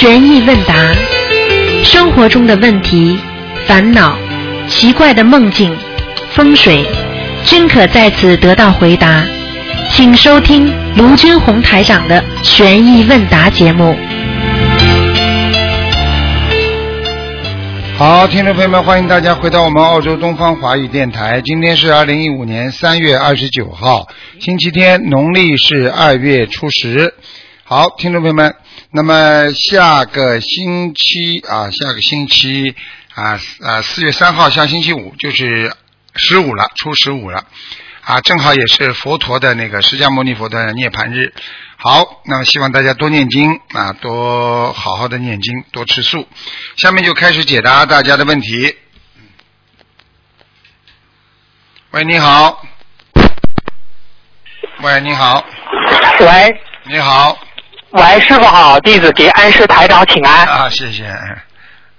悬疑问答，生活中的问题、烦恼、奇怪的梦境、风水，均可在此得到回答。请收听卢军红台长的悬疑问答节目。好，听众朋友们，欢迎大家回到我们澳洲东方华语电台。今天是二零一五年三月二十九号，星期天，农历是二月初十。好，听众朋友们，那么下个星期啊，下个星期啊啊四月三号，下星期五就是十五了，初十五了啊，正好也是佛陀的那个释迦牟尼佛的涅槃日。好，那么希望大家多念经啊，多好好的念经，多吃素。下面就开始解答大家的问题。喂，你好。喂，你好。喂你好。喂，师傅好，弟子给安师台长请安。啊，谢谢。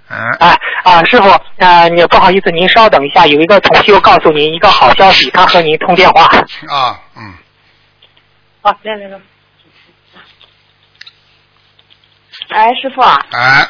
嗯。哎啊，师傅，呃，你不好意思，您稍等一下，有一个同修告诉您一个好消息，他和您通电话。啊，嗯。啊，来来来。哎，师傅啊，哎，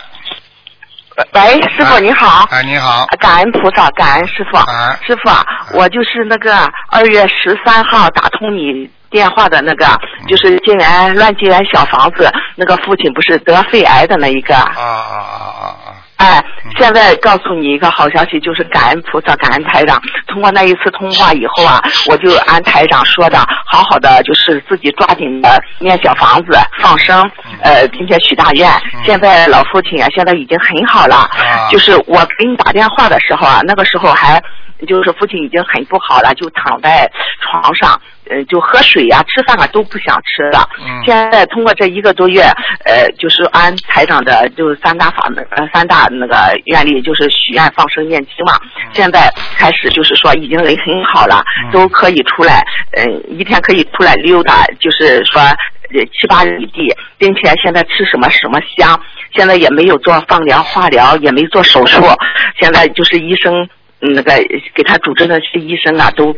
喂，师傅哎你好，哎，你好。感恩菩萨，感恩师傅。哎师傅啊，我就是那个二月十三号打通你电话的那个，嗯就是金源乱金源小房子，那个父亲不是得肺癌的那一个。啊啊啊啊啊！哎嗯，现在告诉你一个好消息，就是感恩菩萨，感恩台长。通过那一次通话以后啊，我就按台长说的，好好的就是自己抓紧的念小房子、放生，呃，并且许大愿。现在老父亲啊，现在已经很好了。啊就是我给你打电话的时候啊，那个时候还就是父亲已经很不好了，就躺在床上，呃，就喝水呀、吃饭啊都不想吃了。嗯现在通过这一个多月，呃，就是按台长的就是三大法门，呃，三大那个愿力，就是许愿、放生、念经嘛。现在开始就是说已经人很好了，嗯都可以出来，嗯、一天可以出来溜达，就是说呃七八里地，并且现在吃什么什么香，现在也没有做放疗、化疗，也没做手术，现在就是医生嗯那个给他主治的些医生啊都。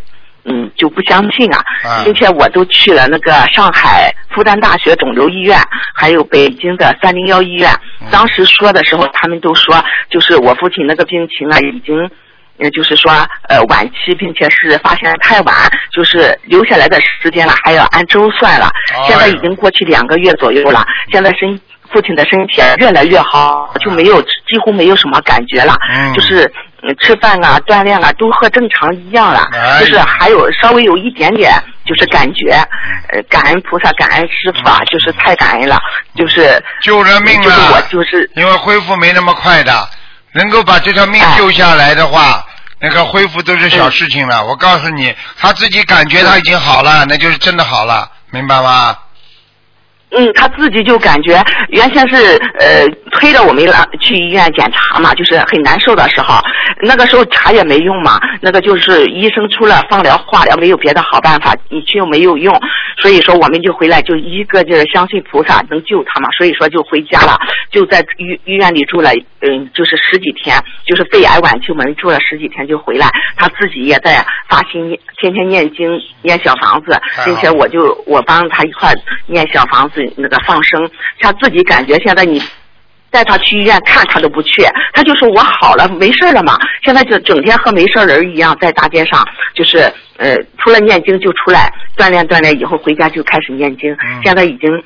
嗯，就不相信啊啊，并且我都去了那个上海复旦大学肿瘤医院，还有北京的三零幺医院。当时说的时候，他们都说，就是我父亲那个病情啊，已经，呃，就是说，呃，晚期，并且是发现太晚，就是留下来的时间了，还要按周算了。哎现在已经过去两个月左右了，现在身父亲的身体啊越来越好，就没有几乎没有什么感觉了，嗯就是。嗯吃饭啊，锻炼啊，都和正常一样了，哎就是还有稍微有一点点，就是感觉，嗯呃，感恩菩萨，感恩师傅啊，就是太感恩了，就是救人命就是我，就是因为恢复没那么快的，能够把这条命哎。救下来的话，那个恢复都是小事情了。我告诉你，他自己感觉他已经好了，那就是真的好了，明白吗？嗯，他自己就感觉原先是呃推着我们来去医院检查嘛，就是很难受的时候，那个时候查也没用嘛，那个就是医生除了放疗、化疗没有别的好办法，你去又没有用，所以说我们就回来就一个劲儿相信菩萨能救他嘛，所以说就回家了，就在医医院里住了嗯就是十几天，就是肺癌晚期我们住了十几天就回来，他自己也在发心念天天念经念小房子，并且我就我帮他一块儿念小房子那个放生，他自己感觉现在你带他去医院看他都不去，他就说我好了没事了嘛，现在就整天和没事人一样在大街上，就是呃除了念经就出来锻炼锻炼，以后回家就开始念经，嗯现在已经。嗯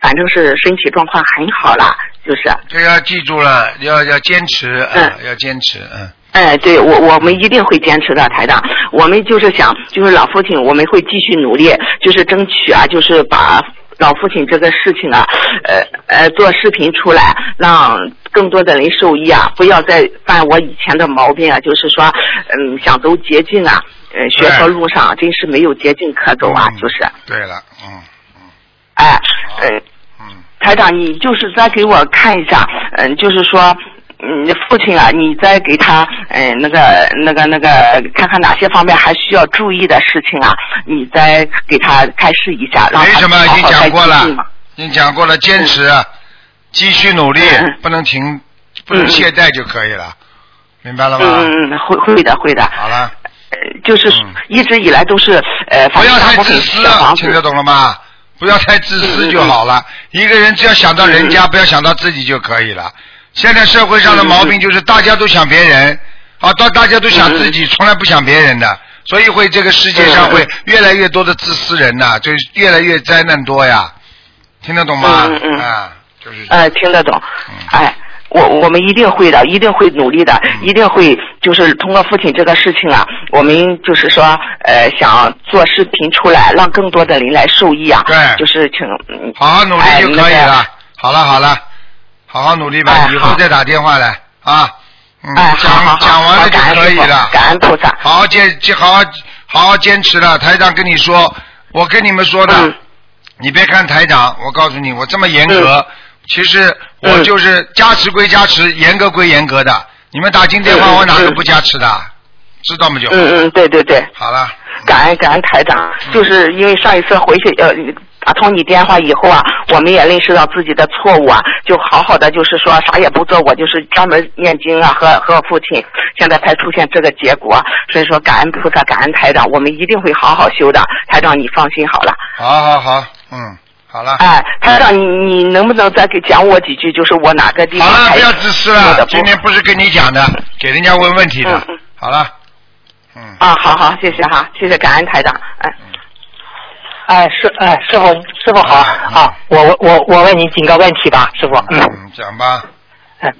反正是身体状况很好了，就是，这要记住了，要要坚持，啊嗯，要坚持，嗯。哎，对我我们一定会坚持的，台长。我们就是想，就是老父亲，我们会继续努力，就是争取啊，就是把老父亲这个事情啊，呃呃，做视频出来，让更多的人受益啊，不要再犯我以前的毛病啊，就是说，嗯，想走捷径啊，呃，学佛路上真是没有捷径可走啊，嗯就是，对了，嗯嗯。哎，呃，嗯，台长，你就是再给我看一下，嗯、就是说，嗯，父亲啊，你再给他，嗯、那个、那个、那个，看看哪些方面还需要注意的事情啊，你再给他开示一下，让他没什么，已经讲过了已经讲过了，坚持，继续努力不能停，不能懈怠就可以了，明白了嗯吗？嗯嗯，会会的会的，好了，呃，就是嗯一直以来都是呃，不要太自私听得，懂了吗？不要太自私就好了。一个人只要想到人家，不要想到自己就可以了。现在社会上的毛病就是大家都想别人，啊，到大家都想自己，从来不想别人的，所以会这个世界上会越来越多的自私人呐，就越来越灾难多呀。听得懂吗？嗯嗯啊，就是哎，听得懂嗯。哎，我我们一定会的，一定会努力的，嗯一定会就是通过父亲这个事情啊，我们就是说呃想做视频出来，让更多的人来受益啊。对就是请嗯好好努力就可以了。好了好了，好好努力吧，哎以后再打电话来啊。嗯，讲讲完了就可以了。感恩菩萨。好好坚，坚好好好好坚持了。台长跟你说，我跟你们说的，嗯你别看台长，我告诉你，我这么严格，其实我嗯就是加持归加持，严格归严格的。你们打进电话，嗯我哪个嗯不加持的？知道吗？就好。嗯嗯，对对对，好了。感恩感恩台长，嗯就是因为上一次回去呃打通你电话以后啊，我们也认识到自己的错误啊，就好好的就是说啥也不做，我就是专门念经啊和和父亲，现在才出现这个结果，所以说感恩菩萨，感恩台长，我们一定会好好修的，台长你放心好了。好好好，嗯，好了。哎，台长你你能不能再给讲我几句，就是我哪个地方好了，不要自私了。今天不是跟你讲的，给人家问问题的嗯嗯。好了，嗯。啊，好好，谢谢哈，谢谢感恩台长，哎。哎，师哎，师傅师傅好啊啊，我我我我问你几个问题吧，师傅。嗯嗯，讲吧。嗯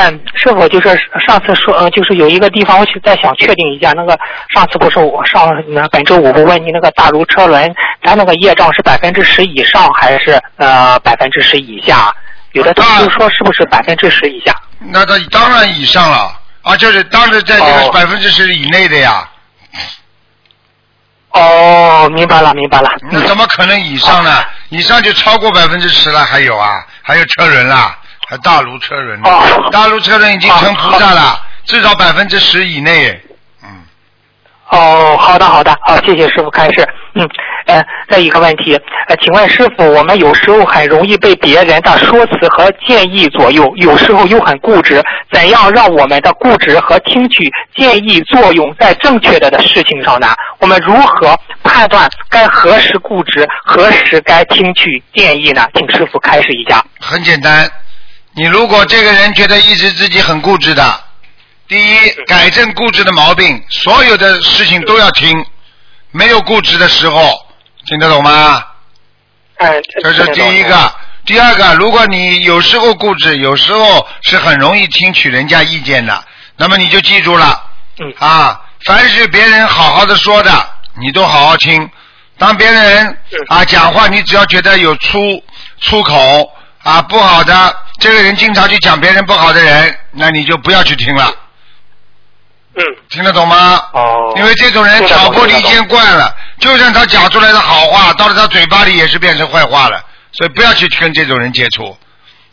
嗯，师傅就是上次说，呃，就是有一个地方，我去再想确定一下，那个上次不是我上那本周五不问你那个大如车轮，它那个业障是百分之十以上还是呃百分之十以下？有的同学说是不是百分之十以下？那他当然以上了啊，就是当时在这个哦百分之十以内的呀，哦，明白了，明白了。那怎么可能以上呢？以上就超过百分之十了，还有啊，还有车轮啦，还大卢车轮呢，哦大卢车轮已经成菩萨了，至少百分之十以内，嗯，哦，好的好的，好，谢谢师傅开示。嗯，呃，再一个问题，呃，请问师傅，我们有时候很容易被别人的说辞和建议左右，有时候又很固执，怎样让我们的固执和听取建议作用在正确的的事情上呢？我们如何判断该何时固执，何时该听取建议呢？请师傅开始一下。很简单。你如果这个人觉得一直自己很固执的，第一，改正固执的毛病，所有的事情都要听，没有固执的时候，听得懂吗？哎，这是第一个。第二个，如果你有时候固执，有时候是很容易听取人家意见的，那么你就记住了，嗯啊，凡是别人好好的说的，你都好好听。当别人啊讲话，你只要觉得有出出口啊不好的，这个人经常去讲别人不好的人，那你就不要去听了。嗯，听得懂吗？哦因为这种人挑拨离间惯了，就算他讲出来的好话，到了他嘴巴里也是变成坏话了，所以不要去跟这种人接触。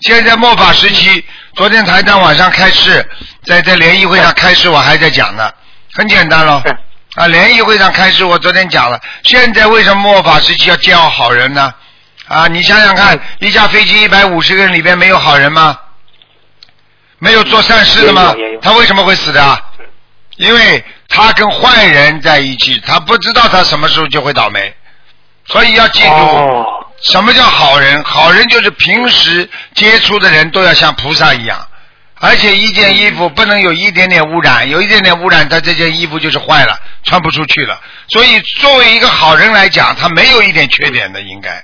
现在末法时期，昨天台长晚上开示，在在联谊会上开示，我还在讲呢，很简单咯。嗯啊，联谊会上开示，我昨天讲了，现在为什么末法时期要见好人呢？啊，你想想看，一架飞机一百五十个人里边没有好人吗？没有做善事的吗？他为什么会死的啊？因为他跟坏人在一起，他不知道他什么时候就会倒霉，所以要记住，哦，什么叫好人？好人就是平时接触的人都要像菩萨一样，而且一件衣服不能有一点点污染，有一点点污染，他这件衣服就是坏了，穿不出去了。所以作为一个好人来讲，他没有一点缺点的，应该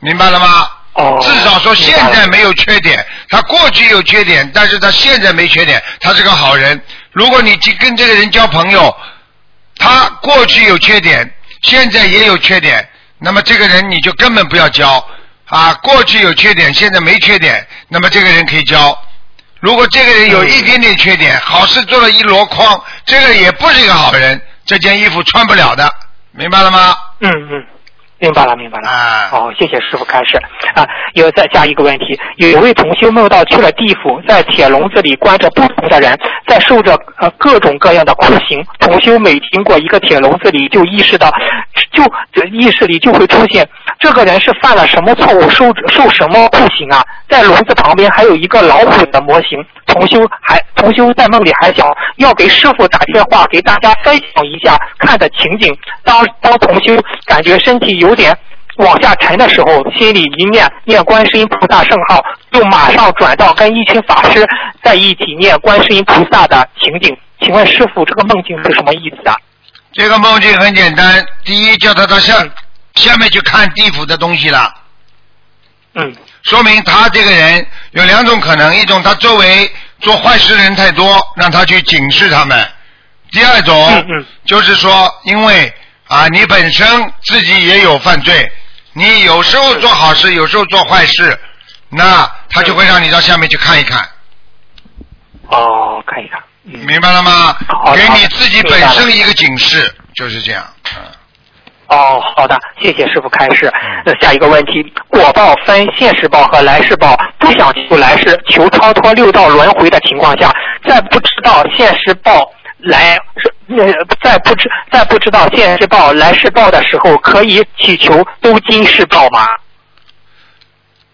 明白了吗？哦至少说现在没有缺点，他过去有缺点，但是他现在没缺点，他是个好人。如果你去跟这个人交朋友，他过去有缺点，现在也有缺点，那么这个人你就根本不要交啊。过去有缺点，现在没缺点，那么这个人可以交。如果这个人有一点点缺点，好事做了一箩筐，这个也不是一个好人，这件衣服穿不了的，明白了吗？嗯嗯，明白了明白了。啊哦，谢谢师傅开始啊。有再加一个问题，有一位同修梦到去了地府，在铁笼子里关着不同的人，在受着呃各种各样的酷刑。同修每经过一个铁笼子里，就意识到，就就意识里就会出现这个人是犯了什么错误，受受什么酷刑啊？在笼子旁边还有一个老虎的模型。同修还同修在梦里还想要给师傅打电话，给大家分享一下看的情景。当当同修感觉身体有点往下沉的时候，心里一念念观世音菩萨圣号，就马上转到跟一群法师在一起念观世音菩萨的情景。请问师傅，这个梦境是什么意思啊？这个梦境很简单，第一叫他到下下面去看地府的东西了，嗯说明他这个人有两种可能，一种他周围做坏事的人太多，让他去警示他们；第二种就是说，因为啊你本身自己也有犯罪，你有时候做好事，有时候做坏事，那他就会让你到下面去看一看，哦，看一看。嗯。明白了吗？好？给你自己本身一个警示，就是这样。嗯哦，好的，谢谢师傅开示。嗯那下一个问题，果报分现世报和来世报，不想求来世，求超脱六道轮回的情况下，在不知道现世报来是呃，在不知在不知道现世报来世报的时候，可以祈求都今世报吗？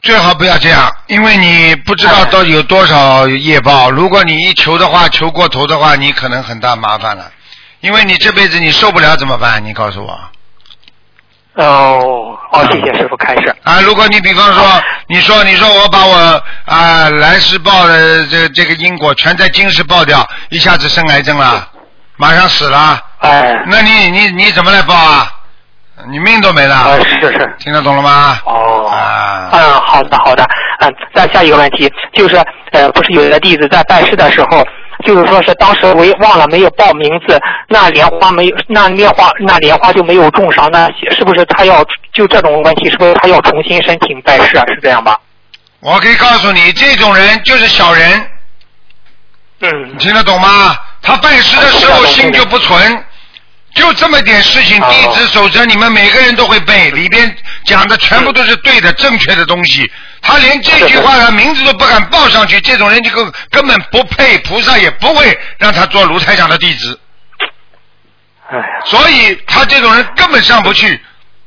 最好不要这样，因为你不知道到底有多少业报。如果你一求的话，求过头的话，你可能很大麻烦了。因为你这辈子你受不了怎么办？你告诉我哦，哦，谢谢师傅开示。啊！如果你比方说，你说你说我把我啊来世报的这这个因果全在今世报掉，一下子生癌症了，马上死了，哎，那你你你怎么来报啊？你命都没了，呃，是是。听得懂了吗？哦，啊嗯，好的好的，嗯，再下一个问题就是，呃，不是有的弟子在拜师的时候，就是说是当时我也忘了没有报名字，那莲花没有，那莲花那莲花就没有种上，那是不是他要就这种问题，是不是他要重新申请拜师啊？是这样吧？我可以告诉你，这种人就是小人，嗯你，听得懂吗？他拜师的时候心就不纯，就这么点事情，哦弟子守则你们每个人都会背，里边讲的全部都是对的、正确的东西。他连这句话的名字都不敢报上去，这种人就根根本不配，菩萨也不会让他做卢台长的弟子，哎呀，所以他这种人根本上不去，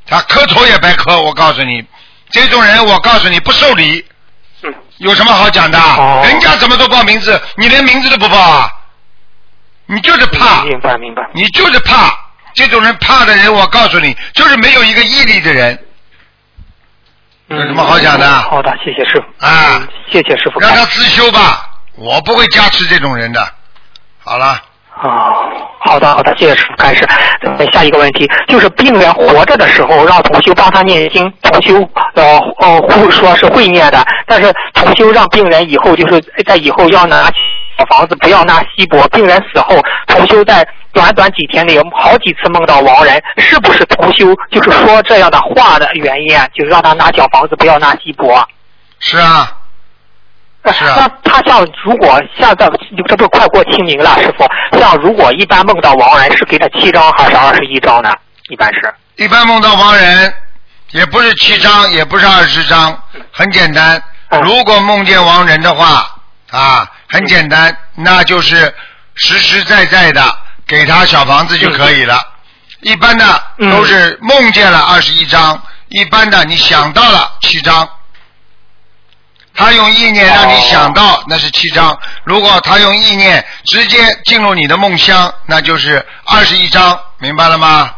他磕头也白磕。我告诉你，这种人我告诉你不受理，嗯，有什么好讲的？哦人家怎么都报名字，你连名字都不报啊？你就是怕，明白明白。你就是怕。这种人怕的人，我告诉你，就是没有一个毅力的人。有什么好讲的嗯好的，谢谢师傅。啊嗯谢谢师傅。让他自修吧，我不会加持这种人的。好了，哦，好的好的，谢谢师傅开始。呃下一个问题就是病人活着的时候，让同修帮他念经，同修呃呃会说是会念的，但是同修让病人以后就是在以后要拿小房子，不要拿锡箔。病人死后，同修在短短几天内好几次梦到亡人，是不是同修就是说这样的话的原因啊？就是让他拿小房子，不要拿锡箔。是啊，是啊那他像如果像在这不快过清明了，师傅，像如果一般梦到亡人是给他七张还是二十一张呢？一般是。一般梦到亡人，也不是七张，也不是二十张，很简单。嗯如果梦见亡人的话，啊，很简单，那就是实实在在的给他小房子就可以了。一般的嗯都是梦见了二十一张，一般的你想到了七张。他用意念让你想到，那是七张；如果他用意念直接进入你的梦乡，那就是二十一张，明白了吗？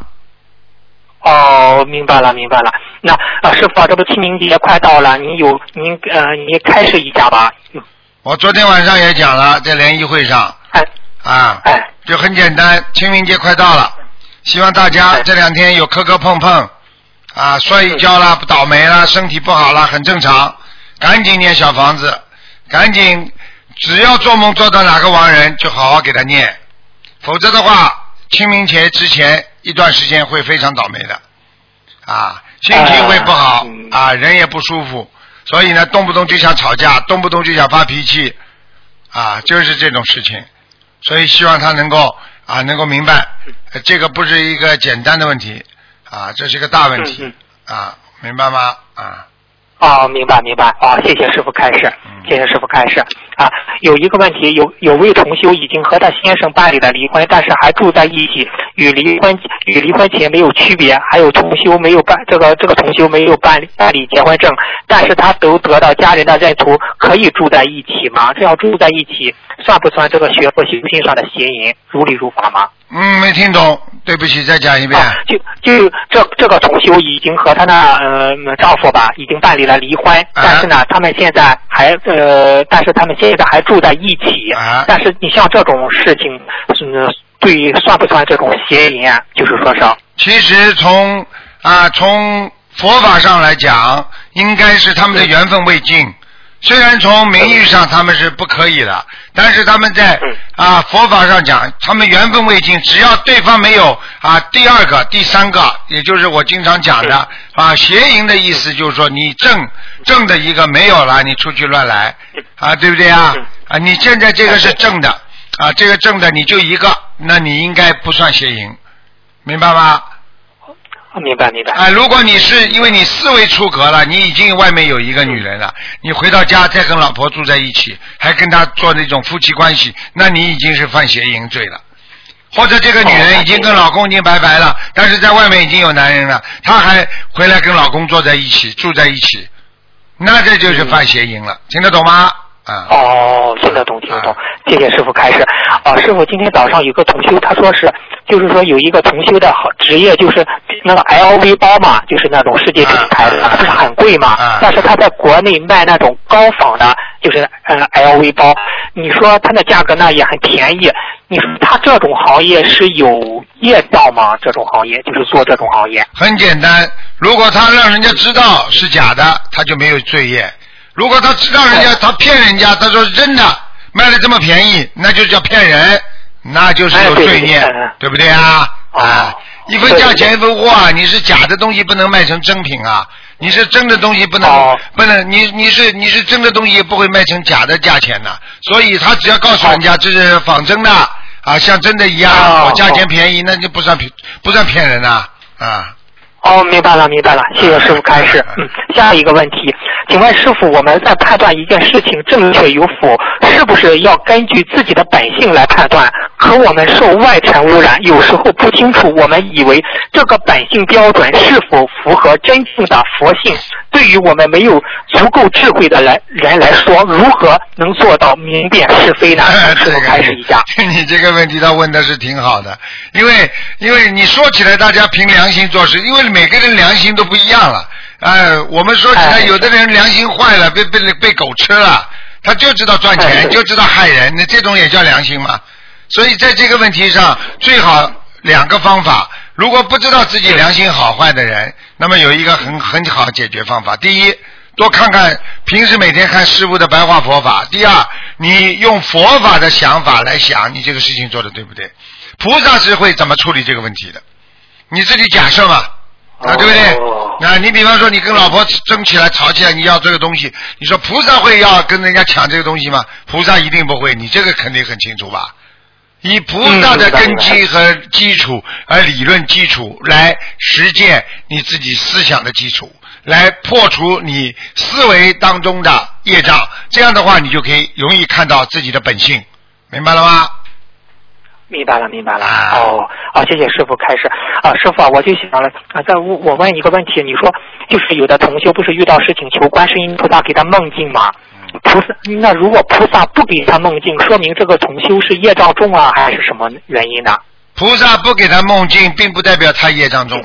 哦，明白了，明白了。那啊，师傅啊，这不清明节快到了，您有您呃，您开示一下吧。嗯，我昨天晚上也讲了，在联谊会上哎啊，哎，就很简单，清明节快到了，希望大家哎这两天有磕磕碰碰，啊，摔一跤啦，不倒霉啦，身体不好啦，很正常，赶紧念小房子，赶紧，只要做梦做到哪个亡人，就好好给他念，否则的话，清明节之前一段时间会非常倒霉的，啊，心情会不好啊，人也不舒服，所以呢，动不动就想吵架，动不动就想发脾气，啊，就是这种事情。所以希望他能够啊能够明白，呃这个不是一个简单的问题啊，这是一个大问题嗯啊，明白吗？啊，哦，明白明白。哦，谢谢师傅开示，谢谢师傅开示。啊，有一个问题，有有位同修已经和他先生办理了离婚，但是还住在一起，与离婚与离婚前没有区别。还有同修没有办这个这个同修没有办理办理结婚证，但是他都得到家人的认同，可以住在一起吗？这样住在一起算不算这个学佛修心上的邪淫，如理如法吗？嗯，没听懂，对不起，再讲一遍。啊，就就这这个同修已经和她的呃丈夫吧，已经办理了离婚，啊但是呢，他们现在还呃，但是他们现在还住在一起。啊但是你像这种事情，嗯，对，算不算这种邪淫啊？就是说是，其实从啊从佛法上来讲，应该是他们的缘分未尽。虽然从名义上他们是不可以的，但是他们在嗯啊佛法上讲，他们缘分未尽，只要对方没有啊第二个、第三个，也就是我经常讲的啊邪淫的意思，就是说你正正的一个没有了，你出去乱来啊，对不对啊嗯？啊，你现在这个是正的啊，这个正的你就一个，那你应该不算邪淫，明白吗？明白明白。啊，如果你是因为你思维出格了，你已经外面有一个女人了，你回到家再跟老婆住在一起，还跟她做那种夫妻关系，那你已经是犯邪淫罪了。或者这个女人已经跟老公已经拜拜了，但是在外面已经有男人了，她还回来跟老公坐在一起住在一起，那这就是犯邪淫了，听得懂吗？啊。哦，听得懂，听得懂，谢谢师傅开始。啊，师傅，今天早上有个同修，他说是，就是说有一个同修的好职业就是那个 LV 包嘛，就是那种世界品牌不是很贵嘛啊？但是他在国内卖那种高仿的，就是呃 LV 包，你说它的价格呢也很便宜，你说他这种行业是有业道吗？这种行业就是做这种行业。很简单，如果他让人家知道是假的，他就没有罪业；如果他知道人家他骗人家，他说是真的，卖的这么便宜，那就叫骗人，那就是有罪孽，哎对不对啊？哦啊，一分价钱一分货啊！你是假的东西不能卖成真品啊，你是真的东西不能、哦不能，你你是你是真的东西不会卖成假的价钱的，所以他只要告诉人家这是仿真的啊，像真的一样，价钱便宜，那就不算骗不算骗人呐啊。哦，明白了，明白了，谢谢师傅开示。嗯，下一个问题，请问师傅，我们在判断一件事情正确与否，是不是要根据自己的本性来判断？可我们受外尘污染，有时候不清楚，我们以为这个本性标准是否符合真正的佛性？对于我们没有足够智慧的来人来说，如何能做到明辨是非呢？师傅开始一下。你这个问题他问的是挺好的，因为因为你说起来大家凭良心做事，因为每个人良心都不一样了。呃，我们说起来，哎有的人良心坏了，被被被狗吃了，他就知道赚哎钱，就知道害人，那这种也叫良心吗？所以在这个问题上，最好两个方法。如果不知道自己良心好坏的人，那么有一个很很好解决方法。第一，多看看平时每天看师傅的白话佛法。第二，你用佛法的想法来想，你这个事情做的对不对？菩萨是会怎么处理这个问题的？你自己假设嘛，啊，对不对？哦啊，你比方说你跟老婆争起来、吵起来，你要这个东西，你说菩萨会要跟人家抢这个东西吗？菩萨一定不会，你这个肯定很清楚吧？以菩萨的根基和基础，而理论基础来实践你自己思想的基础，来破除你思维当中的业障。这样的话，你就可以容易看到自己的本性，明白了吗？明白了，明白了。啊哦，啊，谢谢师傅开始。啊，师傅啊，我就想了啊，再我我问一个问题，你说就是有的同修不是遇到事情求观世音菩萨给他梦境吗？菩萨，那如果菩萨不给他梦境，说明这个同修是业障重啊，还是什么原因呢？菩萨不给他梦境，并不代表他业障重，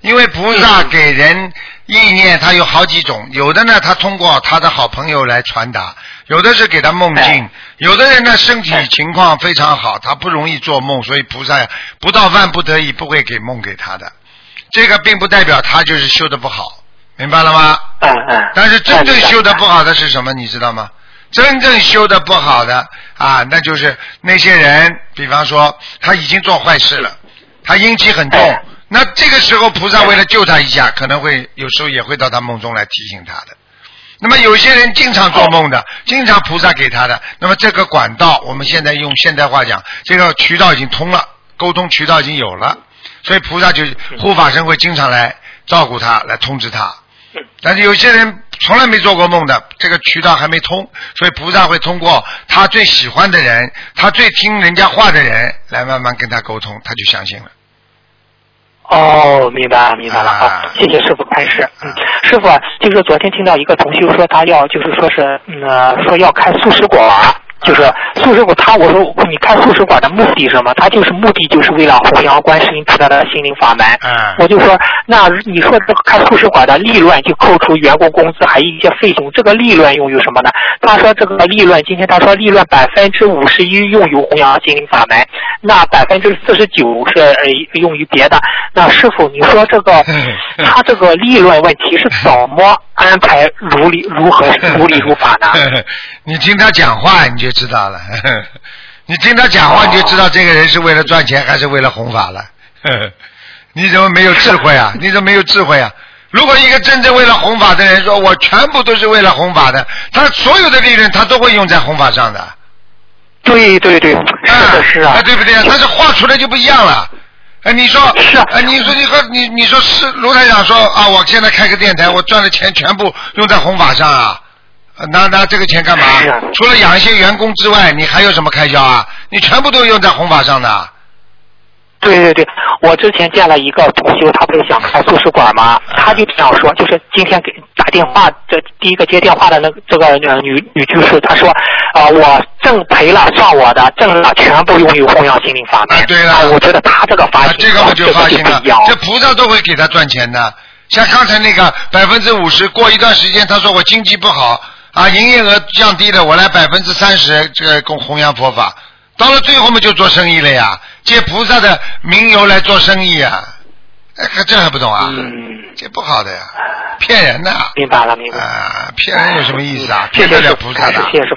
因为菩萨给人意念，他有好几种，有的呢，他通过他的好朋友来传达，有的是给他梦境哎，有的人呢身体情况非常好，他不容易做梦，所以菩萨不到万不得已不会给梦给他的，这个并不代表他就是修的不好，明白了吗？嗯嗯。但是真正修的不好。的是什么？你知道吗？真正修的不好的啊，那就是那些人，比方说他已经做坏事了，他阴气很重哎，那这个时候菩萨为了救他一下，可能会有时候也会到他梦中来提醒他的。那么有些人经常做梦的，经常菩萨给他的，那么这个管道，我们现在用现代话讲，这个渠道已经通了，沟通渠道已经有了，所以菩萨就护法神会经常来照顾他，来通知他。但是有些人从来没做过梦的，这个渠道还没通，所以菩萨会通过他最喜欢的人，他最听人家话的人来慢慢跟他沟通，他就相信了。哦，明白了，明白了。好，谢谢师傅开始。嗯，师傅，就是昨天听到一个同修说他要，就是说是，嗯，说要开素食馆。就是素食馆，他我说你看素食馆的目的是什么？他就是目的就是为了弘扬观世音菩萨的心灵法门。嗯。我就说，那你说这个开素食馆的利润就扣除员工工资还有一些费用，这个利润用于什么呢？他说这个利润，今天他说利润百分之五十一用于弘扬心灵法门，那百分之四十九是用于别的。那师傅，你说这个他这个利润问题是怎么安排如理如何如理如法呢？你听他讲话你就。就知道了，你听他讲话，你就知道这个人是为了赚钱还是为了弘法了。你怎么没有智慧啊？你怎么没有智慧啊？如果一个真正为了弘法的人说，我全部都是为了弘法的，他所有的利润他都会用在弘法上的。对对对，是的是啊，对不对？但是画出来就不一样了。哎，你说是啊？你说你和你你说是卢台长说啊，我现在开个电台，我赚的钱全部用在弘法上啊。那那这个钱干嘛？除了养一些员工之外，你还有什么开销啊？你全部都用在弘法上的。对对对，我之前见了一个同修，他不是想开素食馆吗？他就这样说，就是今天给打电话，这第一个接电话的那个这个女女居士，她说啊，我挣赔了算我的，挣了全部用于弘扬心灵法门。对了，我觉得他这个发心，这个我就发心了，这菩萨都会给他赚钱的。像刚才那个百分之五十，过一段时间他说我经济不好。啊，营业额降低了，我来百分之三十，这个供弘扬佛法，到了最后嘛就做生意了呀，借菩萨的名由来做生意啊，哎，这还不懂啊？嗯，这不好的呀，骗人的。明白了，明白。啊，骗人有什么意思啊？骗得了菩萨的。谢谢师傅。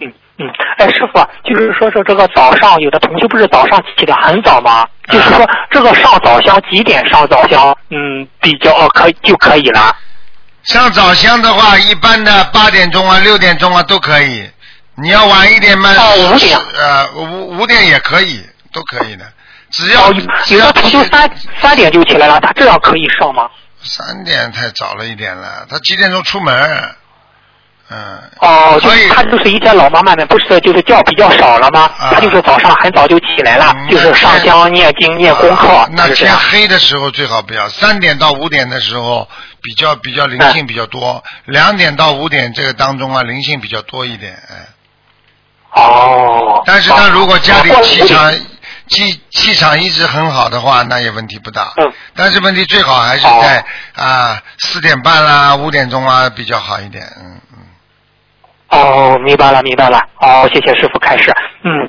嗯嗯，哎，师傅，就是说说这个早上，有的同学不是早上起得很早吗？就是说这个上早香几点上早香？嗯，比较哦可就可以了。上早香的话，一般的八点钟啊、六点钟啊都可以。你要晚一点嘛，五点，呃，五五点也可以，都可以的。只要只要他就三三点就起来了，他这样可以上吗？三点太早了一点了，他几点钟出门？嗯。哦，所以他就是一天老妈妈们不是就是觉比较少了吗？他就是早上很早就起来了，就是上香念经念功课。那天黑的时候最好不要，三点到五点的时候。比较比较灵性比较多，两点到五点这个当中啊，灵性比较多一点，哎。哦。但是他如果家里气场气气场一直很好的话，那也问题不大。嗯。但是问题最好还是在啊四点半啦五点钟啊比较好一点，嗯明白了明白了，哦，谢谢师傅开始，嗯，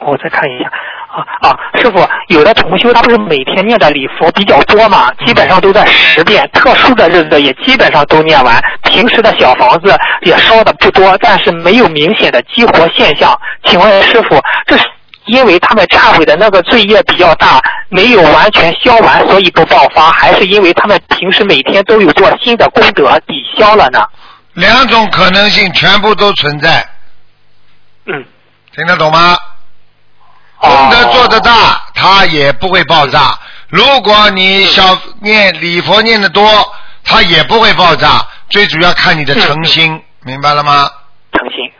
我再看一下。啊啊，师傅，有的同修他不是每天念的礼佛比较多嘛，基本上都在十遍，特殊的日子也基本上都念完。平时的小房子也烧的不多，但是没有明显的激活现象。请问师傅，这是因为他们忏悔的那个罪业比较大，没有完全消完，所以不爆发，还是因为他们平时每天都有做新的功德抵消了呢？两种可能性全部都存在。嗯，听得懂吗？功德做得大，它也不会爆炸。如果你小念礼佛念得多，它也不会爆炸。最主要看你的诚心，明白了吗？诚心，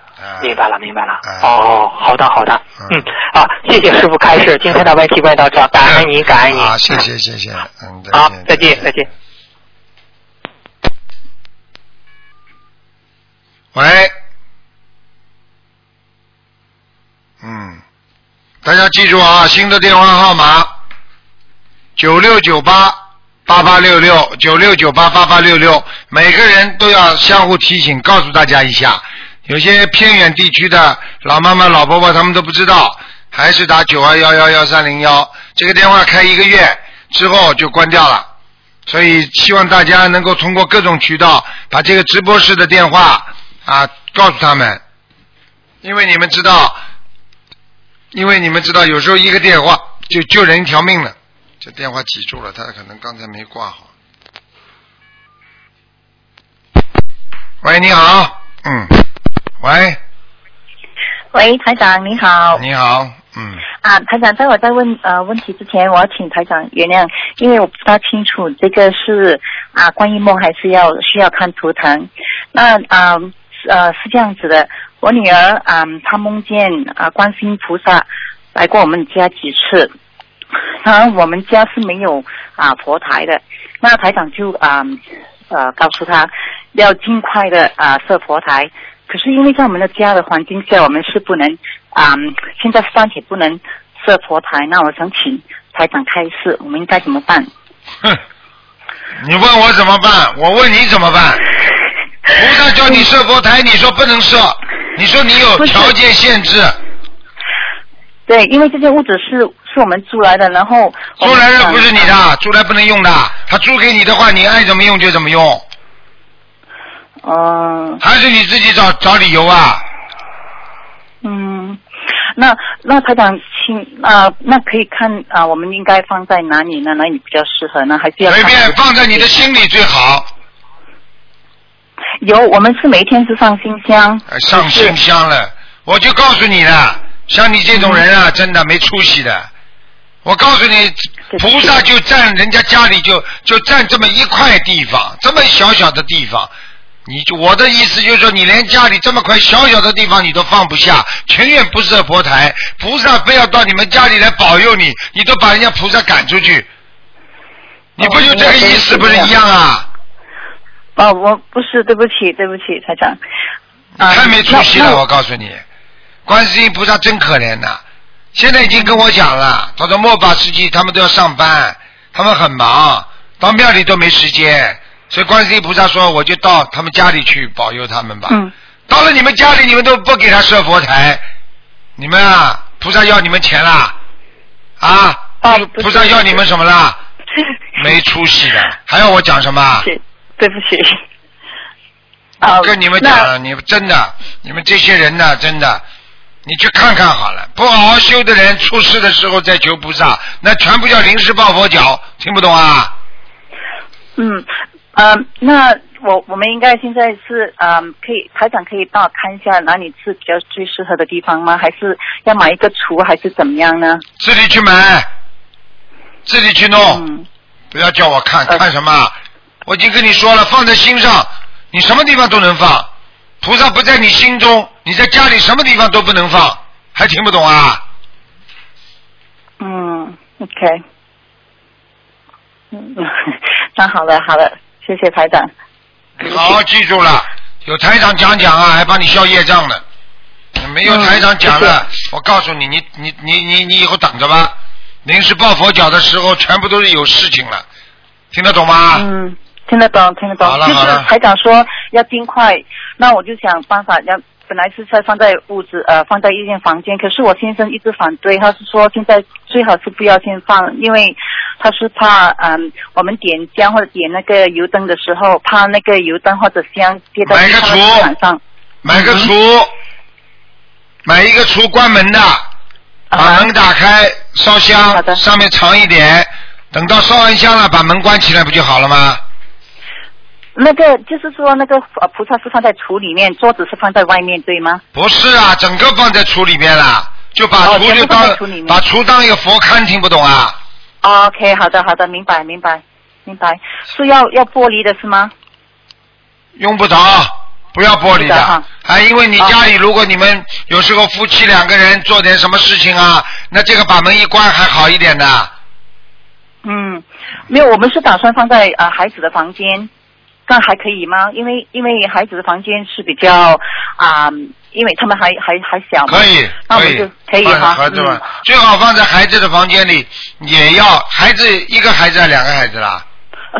明白了，明白了。哦，好的，好的。嗯，好，谢谢师傅开示。今天的问题问到这，感恩您，感恩您。啊，谢谢，谢谢。嗯，好，再见，再见。喂。嗯。大家记住啊，新的电话号码九六九八八八六六九六九八八八六六，每个人都要相互提醒，告诉大家一下。有些偏远地区的老妈妈、老婆婆他们都不知道，还是打九二幺幺幺三零幺这个电话开一个月之后就关掉了。所以希望大家能够通过各种渠道把这个直播室的电话啊告诉他们，因为你们知道。因为你们知道，有时候一个电话就救人一条命了。这电话挤住了，他可能刚才没挂好。喂，你好，嗯，喂，喂，台长你好，你好，嗯，啊，台长，在我在问呃问题之前，我要请台长原谅，因为我不大清楚这个是啊关于梦还是要需要看图腾。那啊呃呃是这样子的，我女儿啊、她梦见啊、观世音菩萨来过我们家几次，然后我们家是没有啊、佛台的，那台长就啊呃告诉她要尽快的啊、设佛台，可是因为在我们的家的环境下，我们是不能啊、现在暂且不能设佛台，那我想请台长开示，我们应该怎么办？哼，你问我怎么办？我问你怎么办？菩萨叫你设佛台，你说不能设，你说你有条件限制，对，因为这间屋子是是我们租来的，然后租来的不是你的，租来不能用的。他租给你的话，你爱怎么用就怎么用，嗯还是你自己找找理由啊？嗯，那那台长请啊、那可以看啊、我们应该放在哪里呢？哪里比较适合呢？还是要随便放在你的心里最好。有，我们是每天是上新香呃，上新香了，我就告诉你了，像你这种人啊，真的没出息的。我告诉你，菩萨就占人家家里就就占这么一块地方，这么小小的地方。你就我的意思就是说，你连家里这么块小小的地方你都放不下，情愿不设佛台，菩萨非要到你们家里来保佑你，你都把人家菩萨赶出去，你不就这个意思不是一样啊？哦，我不是，对不起，对不起，台长。啊太没出息了，我告诉你，观世音菩萨真可怜呐、现在已经跟我讲了，他说末法时期他们都要上班，他们很忙，到庙里都没时间，所以观世音菩萨说我就到他们家里去保佑他们吧。嗯，到了你们家里，你们都不给他设佛台，你们啊，菩萨要你们钱啦？啊？哦菩萨要你们什么啦？没出息的，还要我讲什么？是对不起。我，跟你们讲，你们真的，你们这些人呢，真的，你去看看好了。不好好修的人，出事的时候再求菩萨，那全部叫临时抱佛脚，听不懂啊？嗯，呃，那我我们应该现在是嗯，可以台长可以帮我看一下哪里是比较最适合的地方吗？还是要买一个厨，还是怎么样呢？自己去买，自己去弄，嗯，不要叫我看呃看什么。我已经跟你说了，放在心上，你什么地方都能放。菩萨不在你心中，你在家里什么地方都不能放，还听不懂啊？嗯，OK，嗯，那好了好了，谢谢台长。好好记住了，有台长讲讲啊，还帮你消业障呢。没有台长讲了，我告诉你，你你你你你以后等着吧。临时抱佛脚的时候，全部都是有事情了，听得懂吗？嗯，听得懂，听得懂。就是台长说要尽快，那我就想办法要。本来是在放在屋子呃放在一间房间，可是我先生一直反对，他是说现在最好是不要先放，因为他是怕嗯我们点香或者点那个油灯的时候，怕那个油灯或者香跌到买个地上橱地板上。买个橱，买一个橱关门的，把啊门打开，烧好香，的上面长一点。等到烧完香了，把门关起来不就好了吗？那个就是说那个呃菩萨是放在橱里面，桌子是放在外面，对吗？不是啊，整个放在橱里面了，就把橱就当、把橱当一个佛龛，听不懂啊？OK，好的好的，明白明白明白，是要要玻璃的是吗？用不着，不要玻璃的。啊，因为你家里如果你们有时候夫妻两个人做点什么事情啊，那这个把门一关还好一点的。嗯，没有，我们是打算放在啊、呃孩子的房间，这样还可以吗？因为因为孩子的房间是比较啊、因为他们还还还小嘛。可以，那我们就，可以哈孩子们嗯最好放在孩子的房间里，也要孩子一个孩子还是两个孩子啦？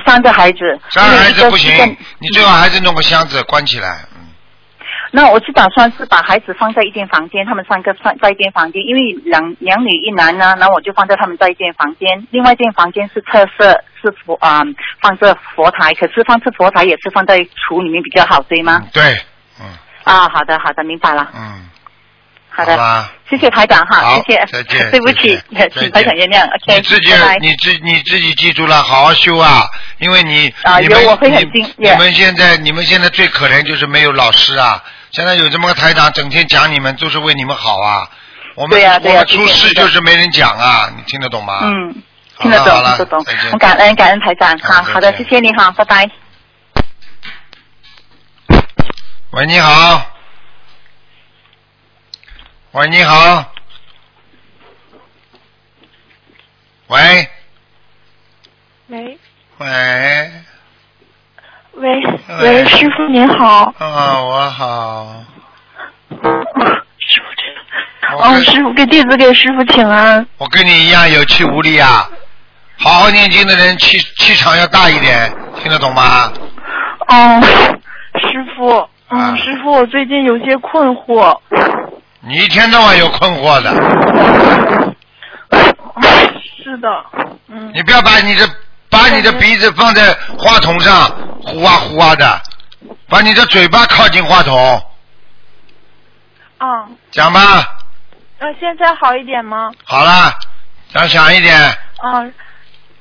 三个孩子。三个孩子不行，你最好还是弄个箱子关起来。嗯，那我是打算是把孩子放在一间房间，他们三个放在一间房间，因为两两女一男呢，然后我就放在他们在一间房间，另外一间房间是特色是佛啊、放着佛台，可是放这佛台也是放在橱里面比较好，对吗？嗯对，嗯啊，好的好的，明白了，嗯，好的，吧。谢谢台长哈，好谢谢，再见 对不起 请台长原谅，OK，你自己拜拜你自你自己记住了，好好修啊！因为你啊有我会很你敬你们现在你们现在最可怜就是没有老师啊！现在有这么个台长，整天讲你们，都是为你们好啊！我们对呀对呀我们出事就是没人讲啊！你听得懂吗？嗯，听得懂，好了好了听得懂再见，很感恩感恩台长，好好好的，谢谢你哈，拜拜。喂，你好。喂，你好。喂喂喂，喂喂喂，师傅您好。啊，我好。师傅这我哦，师傅给弟子给师傅请安。我跟你一样有气无力啊。好好念经的人气气场要大一点，听得懂吗？哦，师傅，啊嗯，师傅，我最近有些困惑。你一天到晚有困惑的，是的，嗯，你不要把你的把你的鼻子放在话筒上呼啊呼啊的，把你的嘴巴靠近话筒，啊，讲吧。那现在好一点吗？好了，讲响一点。嗯，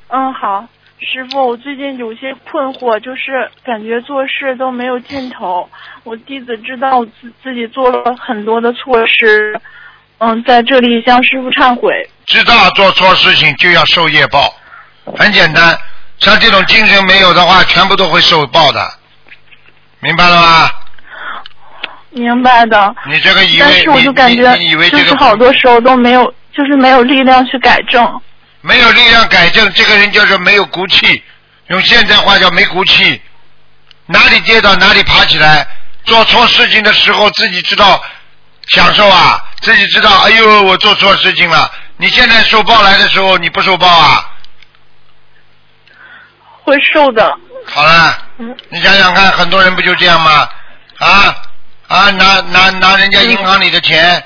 嗯，好，师傅，我最近有些困惑，就是感觉做事都没有尽头。我弟子知道自自己做了很多的错事，嗯，在这里向师傅忏悔。知道做错事情就要受业报，很简单。像这种精神没有的话，全部都会受报的，明白了吗？明白的，你这个以为但是我就感觉你你以为这个就是好多时候都没有，就是没有力量去改正。没有力量改正，这个人就是没有骨气，用现在话叫没骨气，哪里跌倒哪里爬起来。做错事情的时候自己知道享受啊，自己知道，哎呦，我做错事情了。你现在受报来的时候，你不受报啊？会瘦的，好了，嗯，你想想看，很多人不就这样吗？啊啊，拿拿拿人家银行里的钱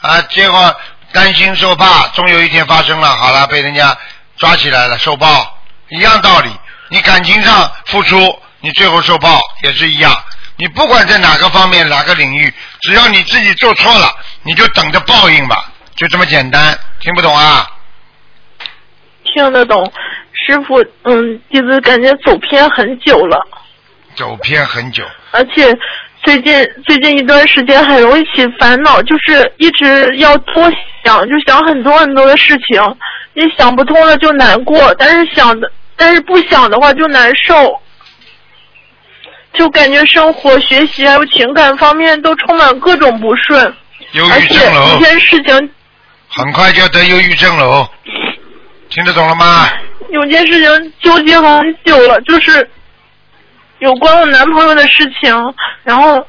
啊，结果担心受怕，终有一天发生了，好了，被人家抓起来了，受报，一样道理。你感情上付出，你最后受报也是一样。你不管在哪个方面、哪个领域，只要你自己做错了，你就等着报应吧，就这么简单。听不懂啊？听得懂。师傅，嗯，弟子感觉走偏很久了，走偏很久，而且最近最近一段时间很容易起烦恼，就是一直要多想，就想很多很多的事情，你想不通了就难过，但是想的，但是不想的话就难受，就感觉生活、学习还有情感方面都充满各种不顺，忧郁而且症了一。件事情很快就要得忧郁症了哦，听得懂了吗？有件事情纠结很久了，就是有关我男朋友的事情。然后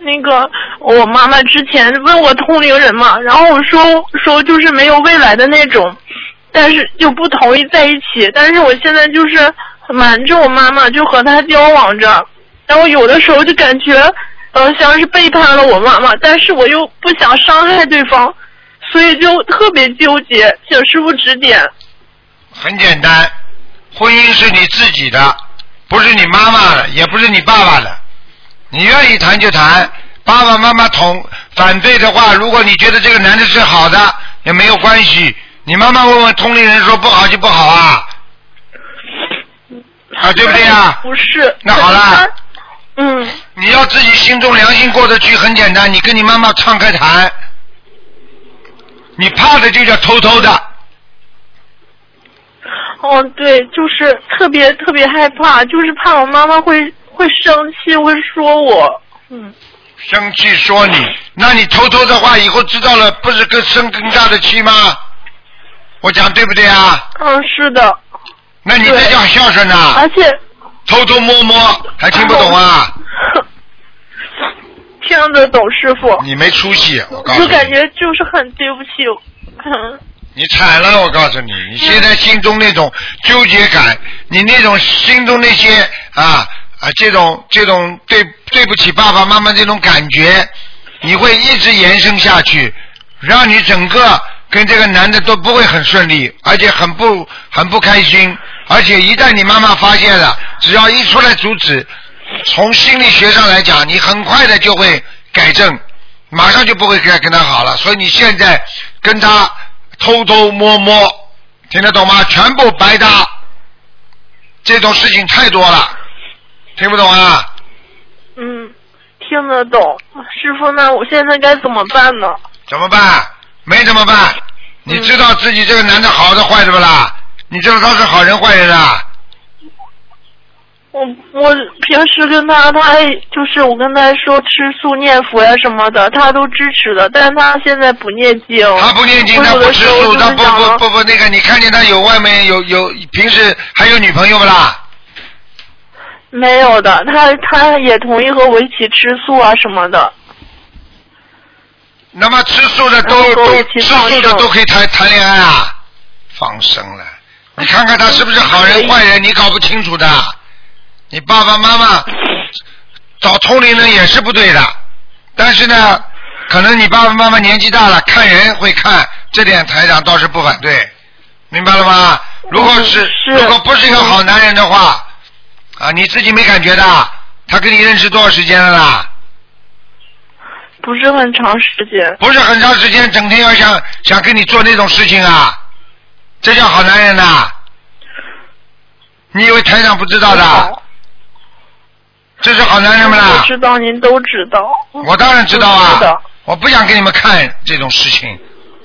那个我妈妈之前问我同龄人嘛，然后我说说就是没有未来的那种，但是就不同意在一起。但是我现在就是瞒着我妈妈，就和她交往着。然后有的时候就感觉，呃，像是背叛了我妈妈，但是我又不想伤害对方，所以就特别纠结，请师傅指点。很简单，婚姻是你自己的，不是你妈妈的，也不是你爸爸的。你愿意谈就谈，爸爸妈妈同反对的话，如果你觉得这个男的是好的，也没有关系。你妈妈问问同龄人说不好就不好啊，啊对不对啊？不是。那好了。嗯，你要自己心中良心过得去，很简单，你跟你妈妈敞开谈。你怕的就叫偷偷的，哦，对，就是特别特别害怕，就是怕我妈妈会会生气，会说我。嗯，生气说你，那你偷偷的话，以后知道了，不是更生更大的气吗？我讲对不对啊？嗯，是的，那你这叫孝顺呐、而且偷偷摸摸还听不懂啊？听得懂师傅，你没出息，我告诉你，就感觉就是很对不起。嗯，你惨了，我告诉你，你现在心中那种纠结感，你那种心中那些啊啊这种这种对对不起爸爸妈妈这种感觉，你会一直延伸下去，让你整个跟这个男的都不会很顺利，而且很不很不开心，而且一旦你妈妈发现了，只要一出来阻止，从心理学上来讲，你很快的就会改正，马上就不会跟跟他好了。所以你现在跟他偷偷摸摸，听得懂吗？全部白搭，这种事情太多了，听不懂啊？嗯，听得懂。师傅，那我现在该怎么办呢？怎么办？没怎么办？你知道自己这个男的好的坏的不啦？你知道他是好人坏人啊？我我平时跟他，他还就是我跟他说吃素念佛呀什么的，他都支持的，但是他现在不念经。他不念经，他不吃素，他不不不不那个，你看见他有外面有有平时还有女朋友不啦？没有的，他他也同意和我一起吃素啊什么的。那么吃素的都都吃素的都可以谈谈恋爱啊，放生了。你看看他是不是好人坏人，你搞不清楚的。你爸爸妈妈找同龄人也是不对的，但是呢，可能你爸爸妈妈年纪大了，看人会看，这点台长倒是不反对，明白了吗？如果是如果不是一个好男人的话，啊，你自己没感觉的，他跟你认识多少时间了啦？不是很长时间，不是很长时间，整天要想想跟你做那种事情啊，这叫好男人呐、你以为台长不知道的？好这是好男人们啦我啦！知道您都知道。我当然知道啊，我不想给你们看这种事情，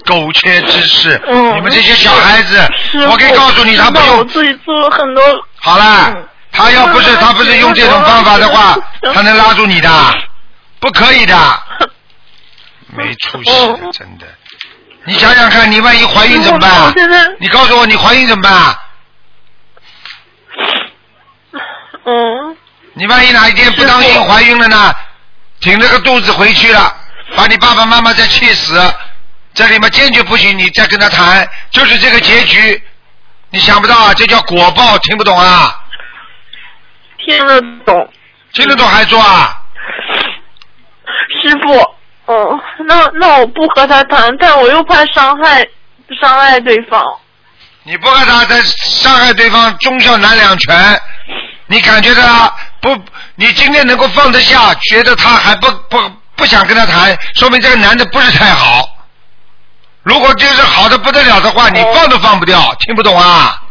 苟且之事。嗯，你们这些小孩子师，我可以告诉你，他不用我。自己做了很多。好了嗯，他要不是他不是用这种方法的话嗯，他能拉住你的？不可以的，没出息真的。你想想看，你万一怀孕怎么办？你告诉我，你怀孕怎么办啊？嗯，你万一哪一天不当心怀孕了呢？挺着个肚子回去了，把你爸爸妈妈再气死，这里面坚决不行，你再跟他谈，就是这个结局。你想不到啊，这叫果报，听不懂啊？听得懂，听得懂还做啊？师傅。哦，那那我不和他谈，但我又怕伤害伤害对方。你不和他在伤害对方，忠孝难两全。你感觉到他不？你今天能够放得下，觉得他还不不不想跟他谈，说明这个男的不是太好。如果就是好的不得了的话，你哦放都放不掉，听不懂啊？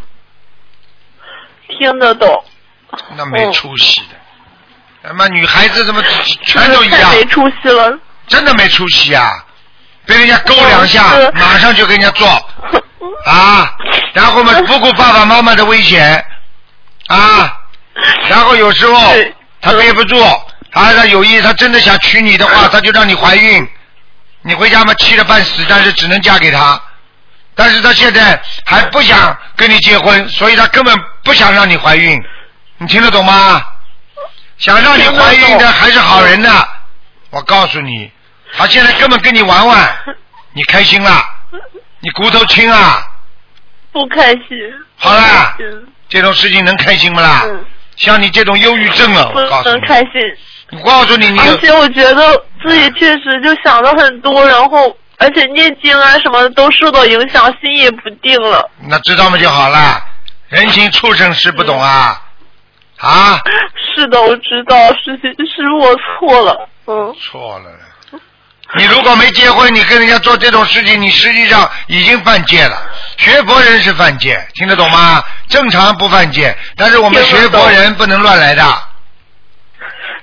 听得懂，那没出息的。他妈女孩子怎么全都一样太？没出息了。真的没出息啊！被人家勾两下马上就跟人家做 啊，然后嘛不顾爸爸妈妈的危险啊，然后有时候他憋不住，他，他有意他真的想娶你的话，他就让你怀孕，你回家嘛气得半死，但是只能嫁给他，但是他现在还不想跟你结婚，所以他根本不想让你怀孕，你听得懂吗？想让你怀孕的还是好人呢，我告诉你，他现在根本跟你玩玩，你开心啦？你骨头轻啊？不开心。好啦不开心这种事情能开心不啦？嗯，像你这种忧郁症啊，不我告诉你，能开心。我告诉你，你而且我觉得自己确实就想的很多，然后而且念经啊什么的都受到影响，心也不定了。那知道吗就好了。人情畜生是不懂啊，啊，是的，我知道，是是我错了。嗯，错了。你如果没结婚，你跟人家做这种事情，你实际上已经犯戒了。学佛人是犯戒，听得懂吗？正常不犯戒，但是我们学佛人不能乱来的。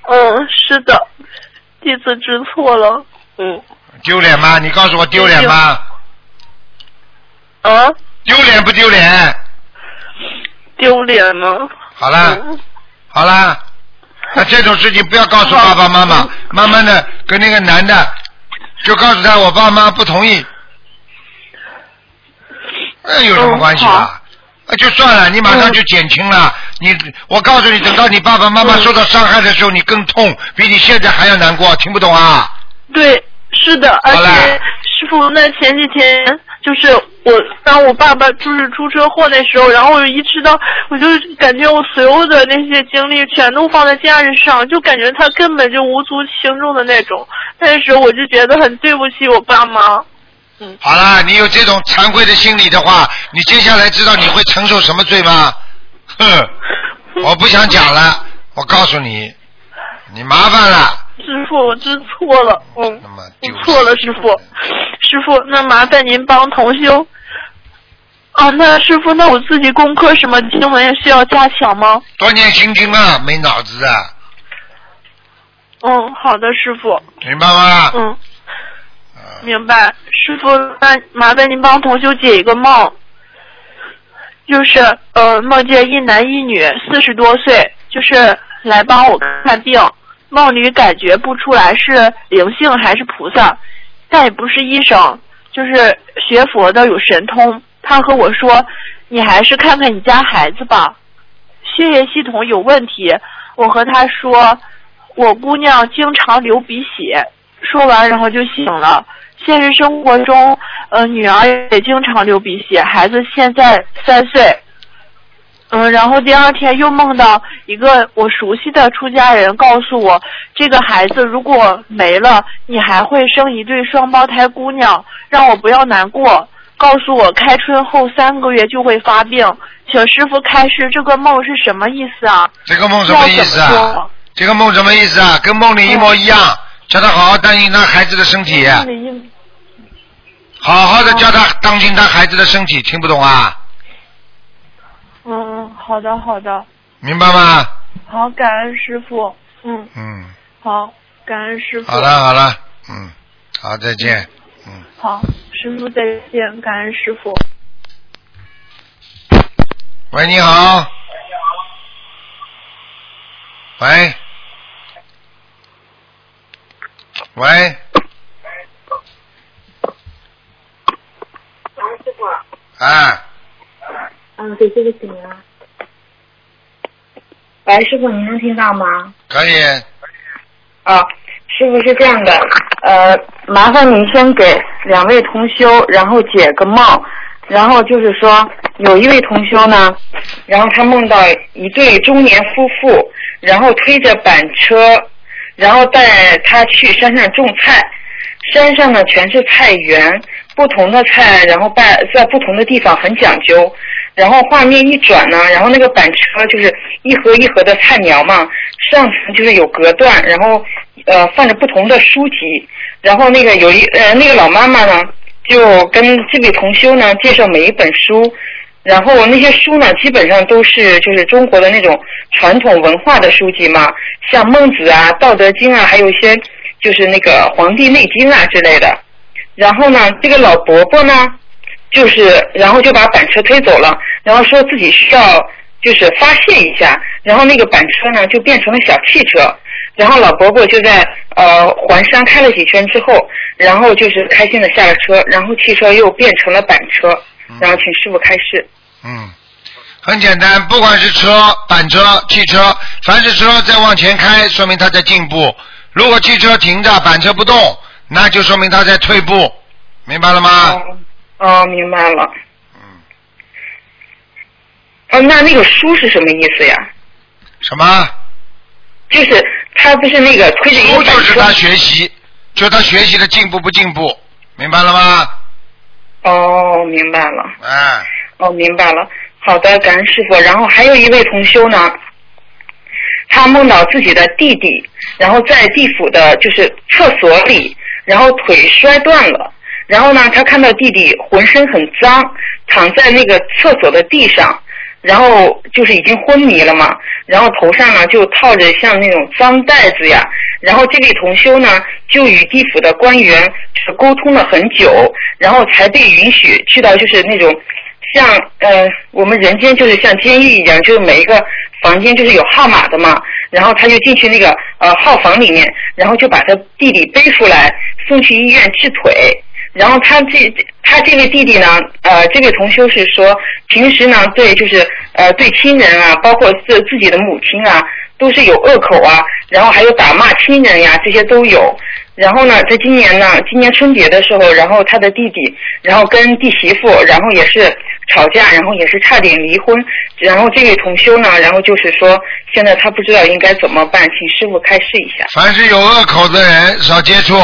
嗯，是的，弟子知错了。嗯，丢脸吗？你告诉我丢脸吗？啊，丢脸不丢脸？丢脸吗？好啦，嗯好啦，那这种事情不要告诉爸爸妈妈，慢慢的跟那个男的就告诉他，我爸妈不同意，那有什么关系嗯啊？那就算了，你马上就减轻了。你，我告诉你，等到你爸爸妈妈嗯受到伤害的时候，你更痛，比你现在还要难过，听不懂啊？对，是的，而且师傅，那前几天就是我当我爸爸就是出车祸那时候，然后我就一知道，我就感觉我所有的那些精力全都放在家人上，就感觉他根本就无足轻重的那种。那时候我就觉得很对不起我爸妈。嗯好了，你有这种惭愧的心理的话，你接下来知道你会承受什么罪吗？哼，我不想讲了，我告诉你，你麻烦了。师傅，我知错了，嗯那么，我错了，师傅，师傅，那麻烦您帮同修。啊，那师傅，那我自己功课什么经文也需要加强吗？多念心经啊，没脑子啊，嗯，好的，师傅。明白吗？嗯，啊明白。师傅，那麻烦您帮同修解一个梦，就是呃梦见一男一女四十多岁，就就是来帮我看病，梦里感觉不出来是灵性还是菩萨，但也不是医生，就是学佛的有神通。他和我说：“你还是看看你家孩子吧，血液系统有问题。”我和他说：“我姑娘经常流鼻血。”说完，然后就醒了。现实生活中，呃，女儿也经常流鼻血，孩子现在三岁。嗯，然后第二天又梦到一个我熟悉的出家人告诉我，这个孩子如果没了，你还会生一对双胞胎姑娘，让我不要难过。告诉我开春后三个月就会发病，请师傅开示这个梦是什么意思啊？这个梦什么意思啊？这个梦什么意思啊？跟梦里一模一样，叫他好好担心他孩子的身体，梦里一好好的叫他当心他孩子的身体，听不懂啊？嗯嗯，好的好的，明白吗？好，感恩师傅。嗯，嗯，好，感恩师傅。好了好了，嗯，好，再见，嗯。好，师傅再见，感恩师傅。喂，你好。喂。喂。喂师傅，啊，嗯，对，这个醒了。喂，师傅，您能听到吗？可以，啊，师傅是这样的，呃，麻烦您先给两位同修，然后解个梦，然后就是说有一位同修呢，然后他梦到一对中年夫妇，然后推着板车，然后带他去山上种菜，山上呢全是菜园，不同的菜，然后摆在不同的地方很讲究。然后画面一转呢，然后那个板车就是一盒一盒的菜苗嘛，上层就是有隔断，然后呃放着不同的书籍，然后那个有一呃那个老妈妈呢，就跟这位同修呢介绍每一本书，然后那些书呢基本上都是就是中国的那种传统文化的书籍嘛，像孟子啊、道德经啊，还有一些就是那个《黄帝内经》啊之类的。然后呢，这个老伯伯呢，就是然后就把板车推走了，然后说自己需要就是发泄一下，然后那个板车呢就变成了小汽车，然后老伯伯就在呃环山开了几圈之后，然后就是开心的下了车，然后汽车又变成了板车，然后请师傅开示。嗯，很简单，不管是车、板车、汽车，凡是车在往前开，说明它在进步；如果汽车停着，板车不动，那就说明它在退步，明白了吗？哦，哦，明白了。嗯，哦，那那个书是什么意思呀？什么？就是他不是那个推着一书个书就是他学习，就他学习的进步不进步，明白了吗？哦，明白了。哎，哦，明白了。好的，感恩师傅。然后还有一位同修呢，他梦到自己的弟弟，然后在地府的就是厕所里，然后腿摔断了。然后呢，他看到弟弟浑身很脏，躺在那个厕所的地上，然后就是已经昏迷了嘛。然后头上呢就套着像那种脏袋子呀。然后这位同修呢就与地府的官员就是沟通了很久，然后才被允许去到就是那种像呃我们人间就是像监狱一样，就是每一个房间就是有号码的嘛。然后他就进去那个呃号房里面，然后就把他弟弟背出来送去医院治腿。然后他这他这位弟弟呢，呃，这位同修是说，平时呢对就是呃对亲人啊，包括自自己的母亲啊，都是有恶口啊，然后还有打骂亲人呀，这些都有。然后呢，在今年呢，今年春节的时候，然后他的弟弟，然后跟弟媳妇，然后也是吵架，然后也是差点离婚。然后这位同修呢，然后就是说，现在他不知道应该怎么办，请师傅开示一下。凡是有恶口的人少接触。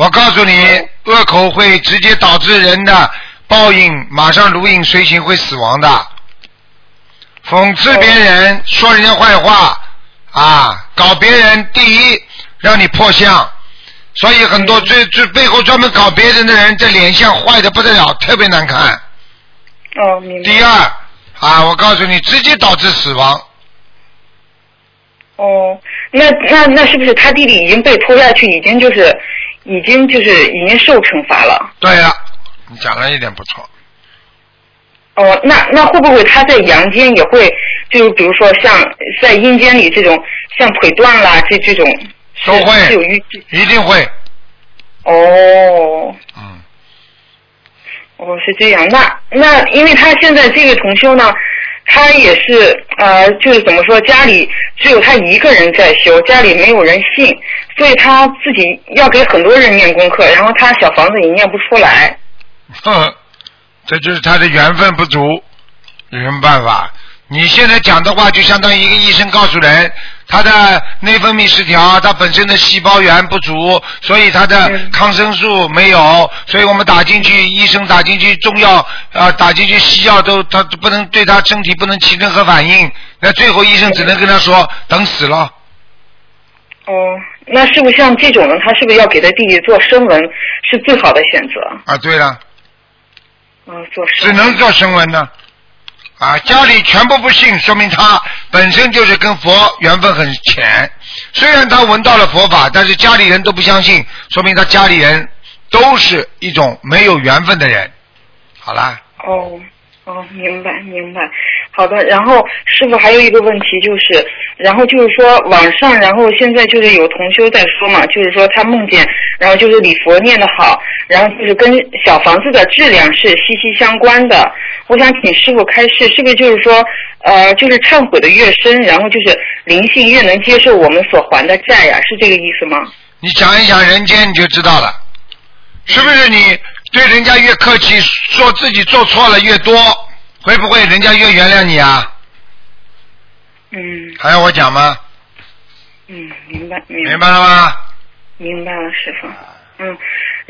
我告诉你，恶口会直接导致人的报应，马上如影随形，会死亡的。讽刺别人，说人家坏话，啊，搞别人，第一让你破相，所以很多最最背后专门搞别人的人，这脸相坏的不得了，特别难看。哦，明白。第二，啊，我告诉你，直接导致死亡。哦，那那那是不是他弟弟已经被拖下去，已经就是已经就是已经受惩罚了？对了，你讲的一点不错。哦，那那会不会他在阳间也会，就比如说像在阴间里这种，像腿断了这这种，都会是有预。一定会，哦，嗯，哦是这样，那那因为他现在这个同修呢，他也是呃，就是怎么说，家里只有他一个人在修，家里没有人信，所以他自己要给很多人念功课，然后他小房子也念不出来。哼，这就是他的缘分不足，有什么办法？你现在讲的话，就相当于一个医生告诉人，他的内分泌失调，他本身的细胞源不足，所以他的嗯抗生素没有，所以我们打进去，医生打进去中药啊、打进去西药都他不能对他身体不能起任何反应，那最后医生只能跟他说等死了。哦，那是不是像这种人，他是不是要给他弟弟做声纹是最好的选择？啊，对了，啊，做只能做声纹呢。啊，家里全部不信，说明他本身就是跟佛缘分很浅。虽然他闻到了佛法，但是家里人都不相信，说明他家里人都是一种没有缘分的人。好啦，哦哦，明白明白。好的，然后师傅还有一个问题就是，然后就是说网上，然后现在就是有同修在说嘛，就是说他梦见，然后就是礼佛念得好，然后就是跟小房子的质量是息息相关的。我想请师傅开示，是不是就是说，呃，就是忏悔的越深，然后就是灵性越能接受我们所还的债呀、是这个意思吗？你想一想人间，你就知道了，是不是你对人家越客气，说自己做错了越多，会不会人家越原谅你啊？嗯还要我讲吗？嗯，明白明白明白了吗？明白了，师傅。嗯，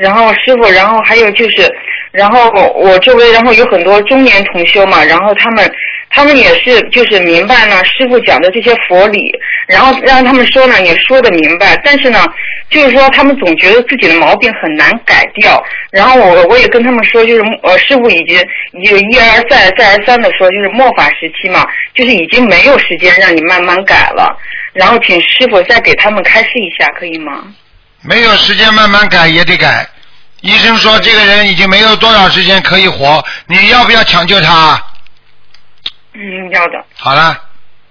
然后师傅，然后还有就是，然后我周围然后有很多中年同修嘛，然后他们他们也是就是明白呢师傅讲的这些佛理，然后让他们说呢也说的明白，但是呢就是说他们总觉得自己的毛病很难改掉，然后我我也跟他们说，就是呃师傅已经已经一而再再而三的说，就是末法时期嘛，就是已经没有时间让你慢慢改了，然后请师傅再给他们开示一下，可以吗？没有时间慢慢改也得改。医生说这个人已经没有多少时间可以活，你要不要抢救他？嗯，要的。好了，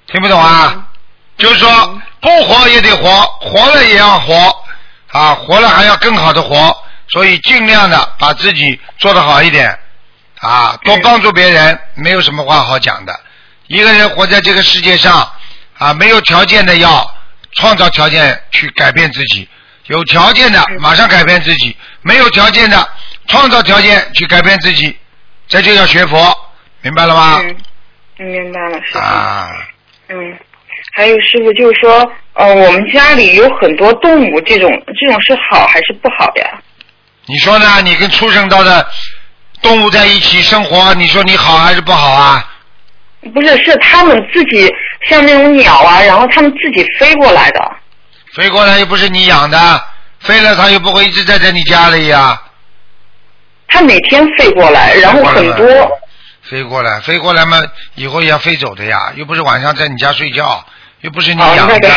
听不懂啊？就是说不活也得活，活了也要活啊，活了还要更好的活，所以尽量的把自己做得好一点啊，多帮助别人，没有什么话好讲的。一个人活在这个世界上啊，没有条件的要创造条件去改变自己，有条件的马上改变自己，没有条件的创造条件去改变自己，这就叫学佛，明白了吗？嗯，明白了，师傅。啊。嗯，还有师傅就是说，呃，我们家里有很多动物，这种这种是好还是不好呀？你说呢？你跟畜生道的动物在一起生活，你说你好还是不好啊？不是，是他们自己像那种鸟啊，然后他们自己飞过来的。飞过来又不是你养的，飞了它又不会一直在在你家里呀、它每天飞过来，然后很多。飞过来，飞过来嘛，以后也要飞走的呀，又不是晚上在你家睡觉，又不是你哦，养的，那个。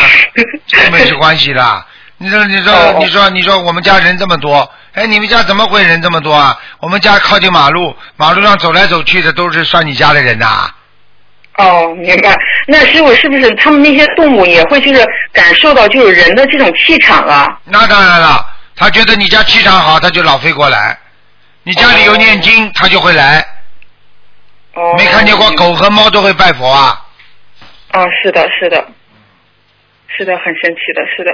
这没是关系的。你说，你说哦，你说，你说，我们家人这么多，哎，你们家怎么会人这么多啊？我们家靠近马路，马路上走来走去的都是算你家的人呐、哦，明白。那师傅是不是他们那些动物也会就是感受到就是人的这种气场啊？那当然了，他觉得你家气场好，他就老飞过来。你家里有念经，他就会来。哦。没看见过狗和猫都会拜佛啊？啊，是的，是的，是的，很神奇的，是的。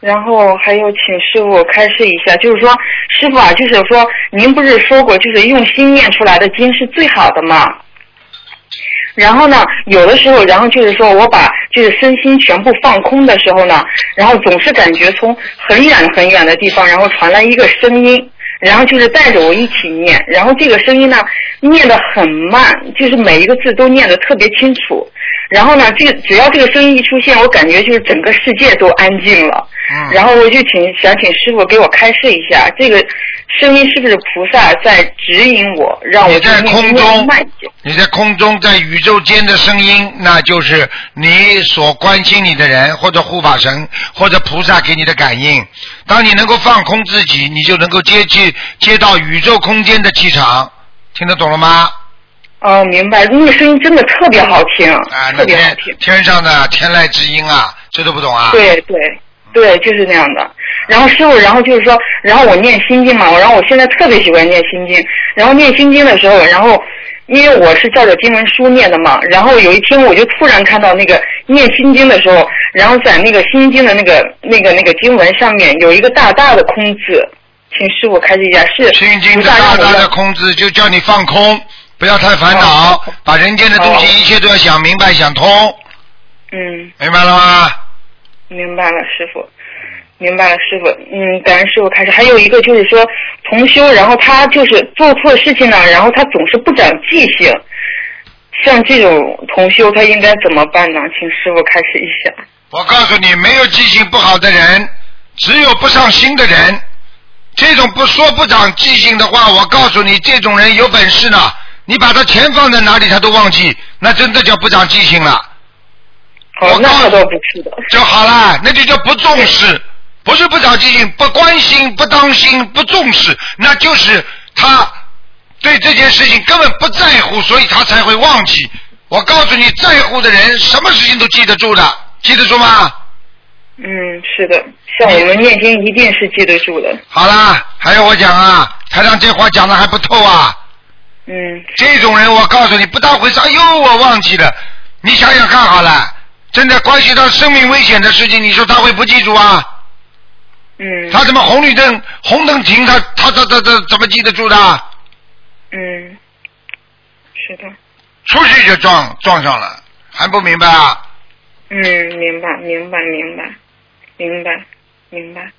然后还有，请师傅开示一下，就是说，师傅啊，就是说，您不是说过，就是用心念出来的经是最好的吗？然后呢，有的时候，然后就是说我把就是身心全部放空的时候呢，然后总是感觉从很远很远的地方，然后传来一个声音，然后就是带着我一起念，然后这个声音呢念得很慢，就是每一个字都念得特别清楚。然后呢，这个只要这个声音一出现，我感觉就是整个世界都安静了。嗯。然后我就请想请师傅给我开示一下，这个声音是不是菩萨在指引我，让我你在念空念中？你在空中，在宇宙间的声音，那就是你所关心你的人，或者护法神，或者菩萨给你的感应。当你能够放空自己，你就能够接去接到宇宙空间的气场。听得懂了吗？哦，明白，那个声音真的特别好听，啊，特别好听。天上的天籁之音啊，这都不懂啊？对对对，就是那样的。然后师傅，然后就是说，然后我念心经嘛，然后我现在特别喜欢念心经。然后念心经的时候，然后因为我是照着经文书念的嘛，然后有一天我就突然看到那个念心经的时候，然后在那个心经的那个那个那个经文上面有一个大大的空字，请师傅开示一下，是心经的大大的空字就叫你放空，不要太烦恼，哦把人间的东西哦一切都要想明白想通，嗯。明白了吗？明白了，师傅，明白了，师傅。嗯，感恩师傅开始。还有一个就是说，同修，然后他就是做错事情了，然后他总是不长记性。像这种同修，他应该怎么办呢？请师傅开始一下。我告诉你，没有记性不好的人，只有不上心的人。这种不说不长记性的话，我告诉你，这种人有本事呢。你把他钱放在哪里，他都忘记，那真的叫不长记性了。哦我，告诉那倒不是的。就好了，那就叫不重视，不是不长记性，不关心、不当心、不重视，那就是他对这件事情根本不在乎，所以他才会忘记。我告诉你，在乎的人，什么事情都记得住的，记得住吗？嗯，是的，像我们念经一定是记得住的。好啦，还要我讲啊？台长这话讲的还不透啊？嗯，这种人，我告诉你，不当回事。哎呦，我忘记了。你想想看好了，真的关系到生命危险的事情，你说他会不记住啊？嗯，他怎么红绿灯红灯停，他他他他他怎么记得住的？嗯，是的。出去就撞撞上了，还不明白啊？嗯，明白，明白，明白，明白，明白，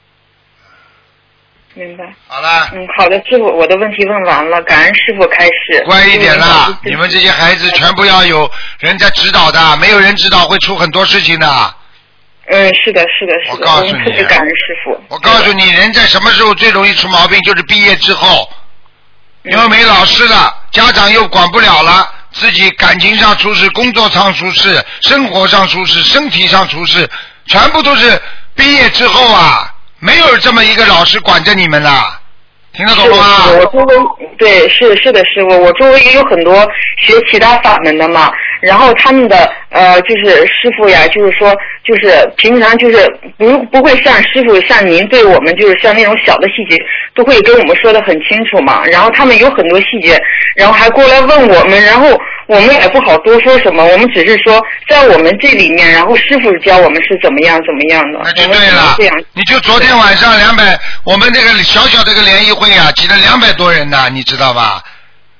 明白。好了，嗯，好的，师傅，我的问题问完了，感恩师傅开始。乖一点啦！嗯你们这些孩子全部要有人在指导的，没有人指导会出很多事情的。嗯，是的，是的，是的，我告诉你特别感恩师傅。我告诉你，人在什么时候最容易出毛病？就是毕业之后，嗯因为没老师了，家长又管不了了，自己感情上出事，工作上出事，生活上出事，身体上出事，全部都是毕业之后啊，没有这么一个老师管着你们了，听得懂，吗？我周围对是是的，师傅，我周围也有很多学其他法门的嘛，然后他们的呃就是师傅呀，就是说就是平常就是不不会像师傅像您对我们就是像那种小的细节都会跟我们说的很清楚嘛，然后他们有很多细节，然后还过来问我们，然后我们也不好多说什么，我们只是说在我们这里面，然后师傅教我们是怎么样怎么样的，那就对了。这样，你就昨天晚上两百，我们这个小小这个联谊会啊，挤了两百多人呢，你知道吧？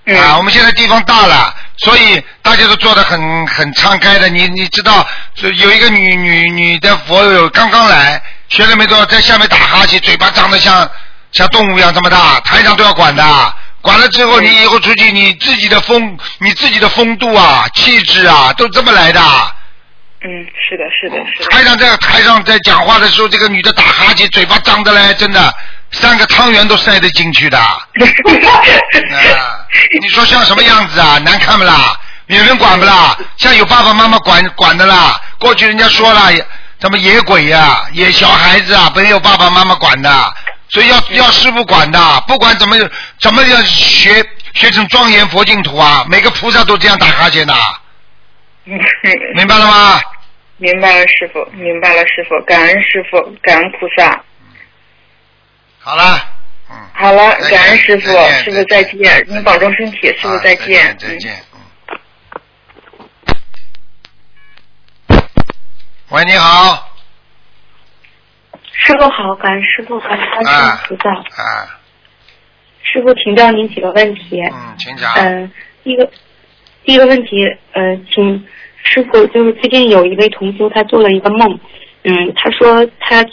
嗯。啊，我们现在地方大了，所以大家都做的很很敞开的。你你知道，有一个女女女的佛友刚刚来，学了没多少，在下面打哈欠，嘴巴张得像像动物一样这么大，台长都要管的。管了之后，你以后出去，你自己的风，你自己的风度啊、气质啊，都这么来的。嗯，是的，是的，是的。台上在台上在讲话的时候，这个女的打哈欠，嘴巴张的嘞，真的三个汤圆都塞得进去的。啊，你说像什么样子啊？难看不啦？有人管不啦？像有爸爸妈妈管管的啦。过去人家说了，什么野鬼呀、野小孩子啊，没有爸爸妈妈管的，所以要要师傅管的。不管怎么怎么要学学成庄严佛净土啊，每个菩萨都这样打哈欠的，明白了吗？明白了，师傅，明白了，师傅，感恩师傅，感恩菩萨。好了，嗯。好了，感恩师傅，师傅再见，您保重身体，师傅啊再见。再见。喂，你好。师傅好，感恩师傅，感恩观世音菩萨。啊，师傅，请教您几个问题。嗯，请讲。嗯、第一个，第一个问题，呃，请师傅，就是最近有一位同修，他做了一个梦，嗯，他说他去，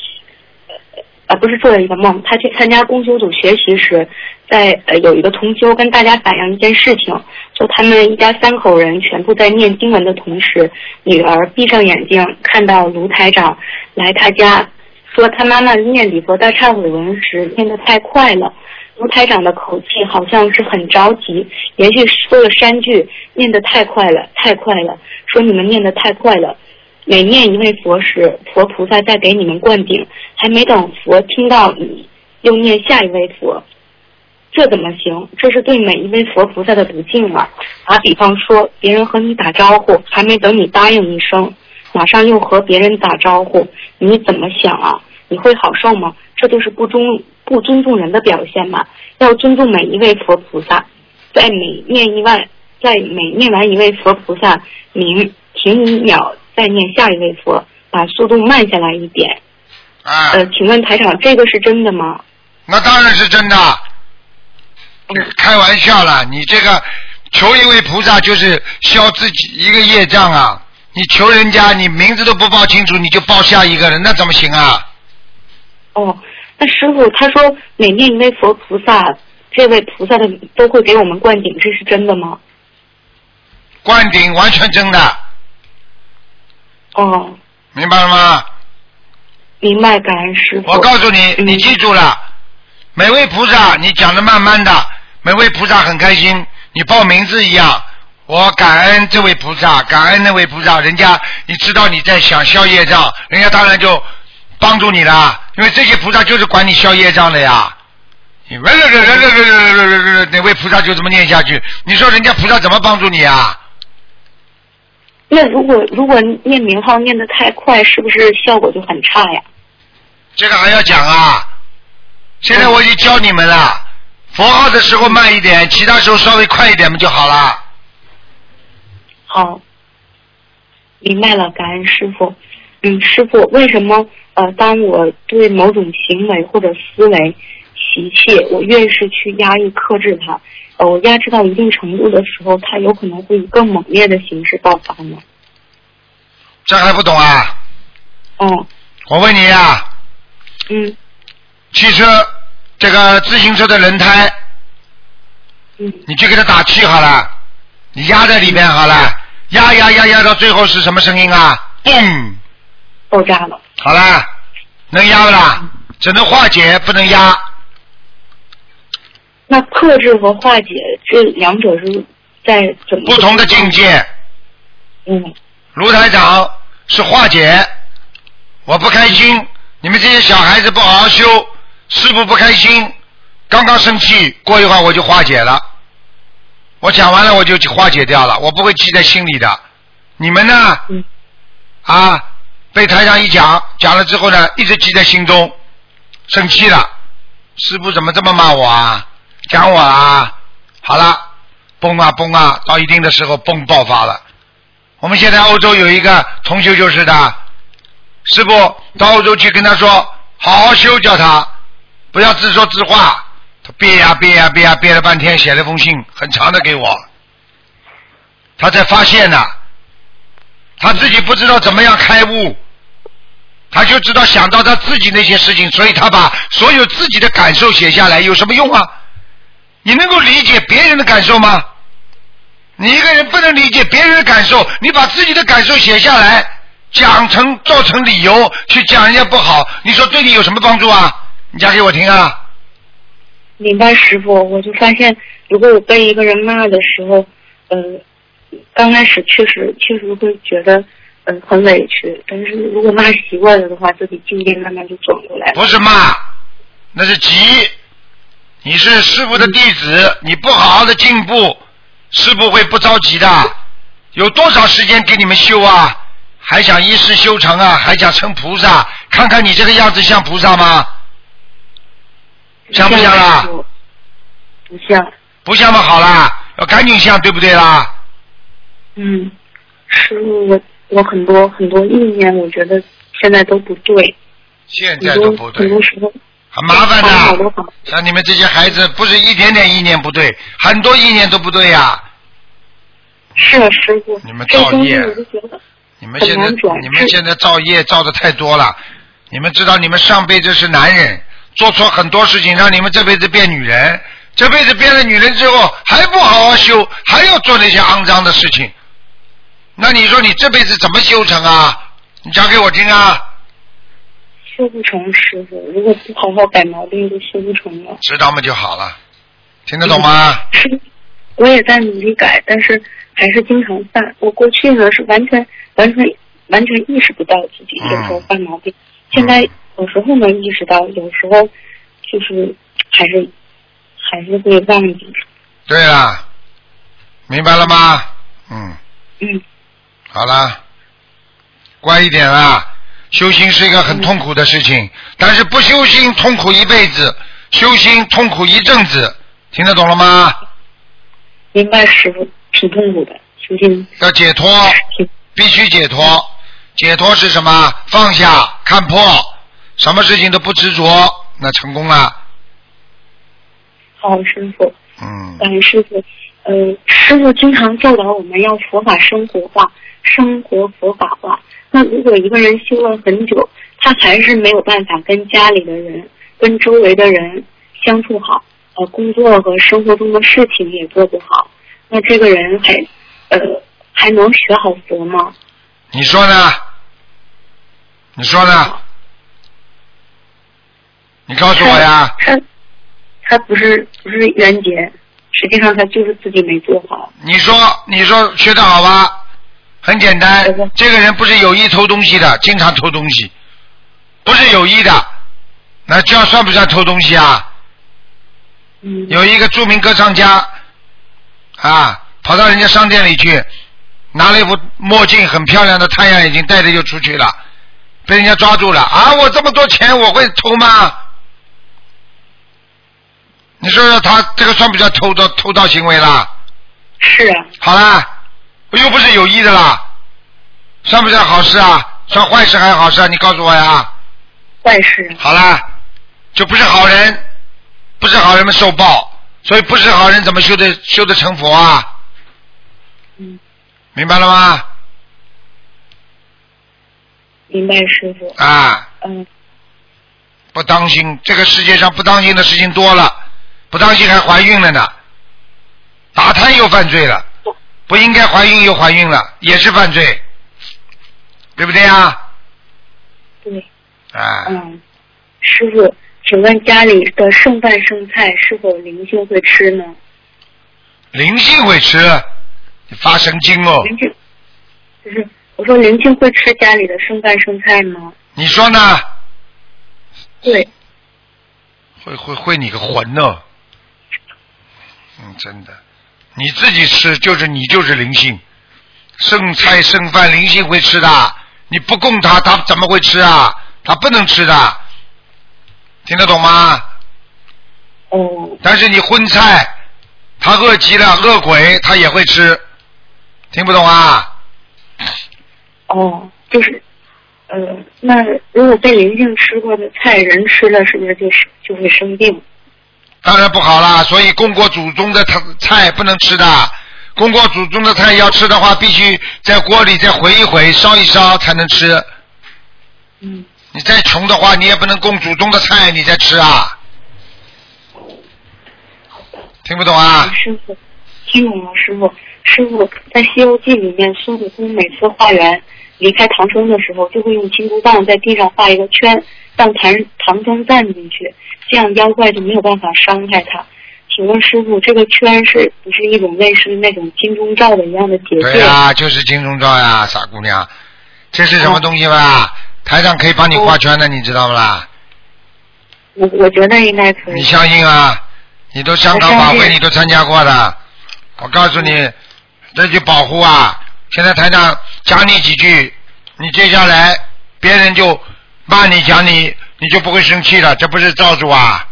呃，不是做了一个梦，他去参加公修组学习时，在呃有一个同修跟大家反映一件事情，就他们一家三口人全部在念经文的同时，女儿闭上眼睛看到卢台长来他家，说他妈妈念礼佛大忏悔文时念得太快了。卢台长的口气好像是很着急，连续说了三句，念得太快了，太快了，说你们念得太快了。每念一位佛时，佛菩萨再给你们灌顶，还没等佛听到你，又念下一位佛。这怎么行？这是对每一位佛菩萨的不敬啊！打比方说，别人和你打招呼，还没等你答应一声，马上又和别人打招呼，你怎么想啊？你会好受吗？这就是不尊不尊重人的表现嘛！要尊重每一位佛菩萨，在每念一万，在每念完一位佛菩萨名，停一秒，再念下一位佛，把速度慢下来一点。啊，呃，请问台长，这个是真的吗？那当然是真的。开玩笑了，你这个求一位菩萨就是消自己一个业障啊！你求人家，你名字都不报清楚，你就报下一个人，那怎么行啊？哦，那师傅他说每念一位佛菩萨，这位菩萨的都会给我们灌顶，这是真的吗？灌顶完全真的，哦，明白了吗？明白，感恩师傅。我告诉你，你记住了，每位菩萨你讲的慢慢的，每位菩萨很开心，你报名字一样。我感恩这位菩萨，感恩那位菩萨，人家你知道你在想消业障，人家当然就帮助你了，因为这些菩萨就是管你消业障的呀。你喂喂喂喂喂喂喂喂哪位菩萨就这么念下去？你说人家菩萨怎么帮助你啊？那如果如果念名号念得太快，是不是效果就很差呀？这个还要讲啊！现在我已经教你们了，佛号的时候慢一点，其他时候稍微快一点不就好了？好，明白了，感恩师傅。嗯，师傅，为什么呃，当我对某种行为或者思维习气，我越是去压抑克制它，呃，我压制到一定程度的时候，它有可能会以更猛烈的形式爆发呢？这还不懂啊？哦，我问你呀、嗯汽车这个自行车的轮胎，嗯，你去给它打气好了，你压在里面好了，压压压压到最后是什么声音啊？嘣！爆炸了。好了，能压不啦？只能化解，不能压。那克制和化解这两者是在怎么不同的境界。嗯卢台长是化解，我不开心，你们这些小孩子不好好修，师傅不开心，刚刚生气，过一会儿我就化解了。我讲完了我就化解掉了，我不会记在心里的。你们呢？嗯啊，被台长一讲，讲了之后呢，一直记在心中，生气了。师傅怎么这么骂我啊？讲我啊？好了，崩啊崩啊，到一定的时候崩爆发了。我们现在欧洲有一个同修就是的，师傅到欧洲去跟他说，好好修，叫他不要自说自话。他憋呀憋呀憋呀憋了半天，写了封信很长的给我，他才发现呢，他自己不知道怎么样开悟，他就知道想到他自己那些事情，所以他把所有自己的感受写下来，有什么用啊？你能够理解别人的感受吗？你一个人不能理解别人的感受，你把自己的感受写下来，讲成造成理由去讲人家不好，你说对你有什么帮助啊？你讲给我听啊！明白，师傅，我就发现，如果我被一个人骂的时候，呃，刚开始确实确实会觉得，嗯、很委屈，但是如果骂习惯了的话，自己境界慢慢就转过来了。不是骂，那是急。你是师傅的弟子，你不好好的进步，师傅会不着急的。有多少时间给你们修啊？还想一世修成啊？还想成菩萨？看看你这个样子像菩萨吗？像不像啦？不像。不像嘛，好啦，要赶紧像，对不对啦？嗯，师傅，我我很多很多意念，我觉得现在都不对，现在都不对很，多时候很麻烦的。像你们这些孩子，不是一点点意念不对，很多意念都不对呀、是啊，师傅，你们造业。你们现在你们现在造业造的太多了，你们知道你们上辈子是男人，做错很多事情，让你们这辈子变女人，这辈子变了女人之后还不好好修，还要做那些肮脏的事情，那你说你这辈子怎么修成啊？你讲给我听啊！修不成，师傅，如果不好好改毛病，就修不成了。知道吗就好了，听得懂吗？是，我也在努力改，但是还是经常犯。我过去呢是完全完全完全意识不到自己有时候犯毛病，现在有时候能意识到，有时候就是还是还是会忘记。对啊，明白了吗？嗯，嗯，好啦，乖一点啦。修心是一个很痛苦的事情，但是不修心痛苦一辈子，修心痛苦一阵子，听得懂了吗？明白师傅挺痛苦的，修心要解脱，必须解脱。解脱是什么？放下，看破，什么事情都不执着，那成功了。好，师傅。嗯，感恩师傅。呃，师傅经常教导我们要佛法生活化，生活佛法化。那如果一个人修了很久，他还是没有办法跟家里的人、跟周围的人相处好，呃，工作和生活中的事情也做不好，那这个人还呃还能学好佛吗？你说呢？你说呢？你告诉我呀。他他不是不是冤结，实际上他就是自己没做好。你说，你说学的好吧？很简单，这个人不是有意偷东西的，经常偷东西，不是有意的，那这样算不算偷东西啊？嗯有一个著名歌唱家啊，跑到人家商店里去，拿了一副墨镜，很漂亮的太阳眼镜，戴着就出去了，被人家抓住了啊！我这么多钱，我会偷吗？你说说他这个算不算偷盗偷盗行为啦？是啊，好啦，我又不是有意的啦，算不算好事啊？算坏事还是好事啊？你告诉我呀。坏事。好啦，就不是好人，不是好人们受报，所以不是好人怎么修的修的成佛啊？嗯，明白了吗？明白师傅。啊，嗯，不当心，这个世界上不当心的事情多了，不当心还怀孕了呢，打胎又犯罪了，不应该怀孕又怀孕了，也是犯罪，对不对啊？对。啊，嗯，师傅，请问家里的剩饭剩菜是否灵性会吃呢？灵性会吃，你发神经哦！灵性，就是我说灵性会吃家里的剩饭剩菜吗？你说呢？对，会会会你个魂哦！嗯，真的，你自己吃就是你就是灵性，剩菜剩饭灵性会吃的，你不供他，他怎么会吃啊？他不能吃的，听得懂吗？哦。但是你荤菜，他饿极了饿鬼，他也会吃，听不懂啊？哦，就是，呃，那如果被灵性吃过的菜，人吃了是不是就是就会生病？当然不好啦，所以供过祖宗的菜不能吃的。供过祖宗的菜要吃的话，必须在锅里再回一回、烧一烧才能吃。嗯。你再穷的话，你也不能供祖宗的菜你再吃啊。听不懂啊？师傅，听懂了，师傅。师傅在《西游记》里面，孙悟空每次化缘离开唐僧的时候，就会用金箍棒在地上画一个圈，让唐唐僧站进去，这样妖怪就没有办法伤害他。请问师傅，这个圈是不是一种类似那种金钟罩的一样的结界？对呀、就是金钟罩呀，傻姑娘。这是什么东西吧？台上可以帮你画圈的，你知道不啦？我我觉得应该可以。你相信啊？你都香港法会你都参加过的，我告诉你，这就保护啊！现在台长讲你几句，你接下来别人就骂你讲你，你就不会生气了，这不是罩住啊？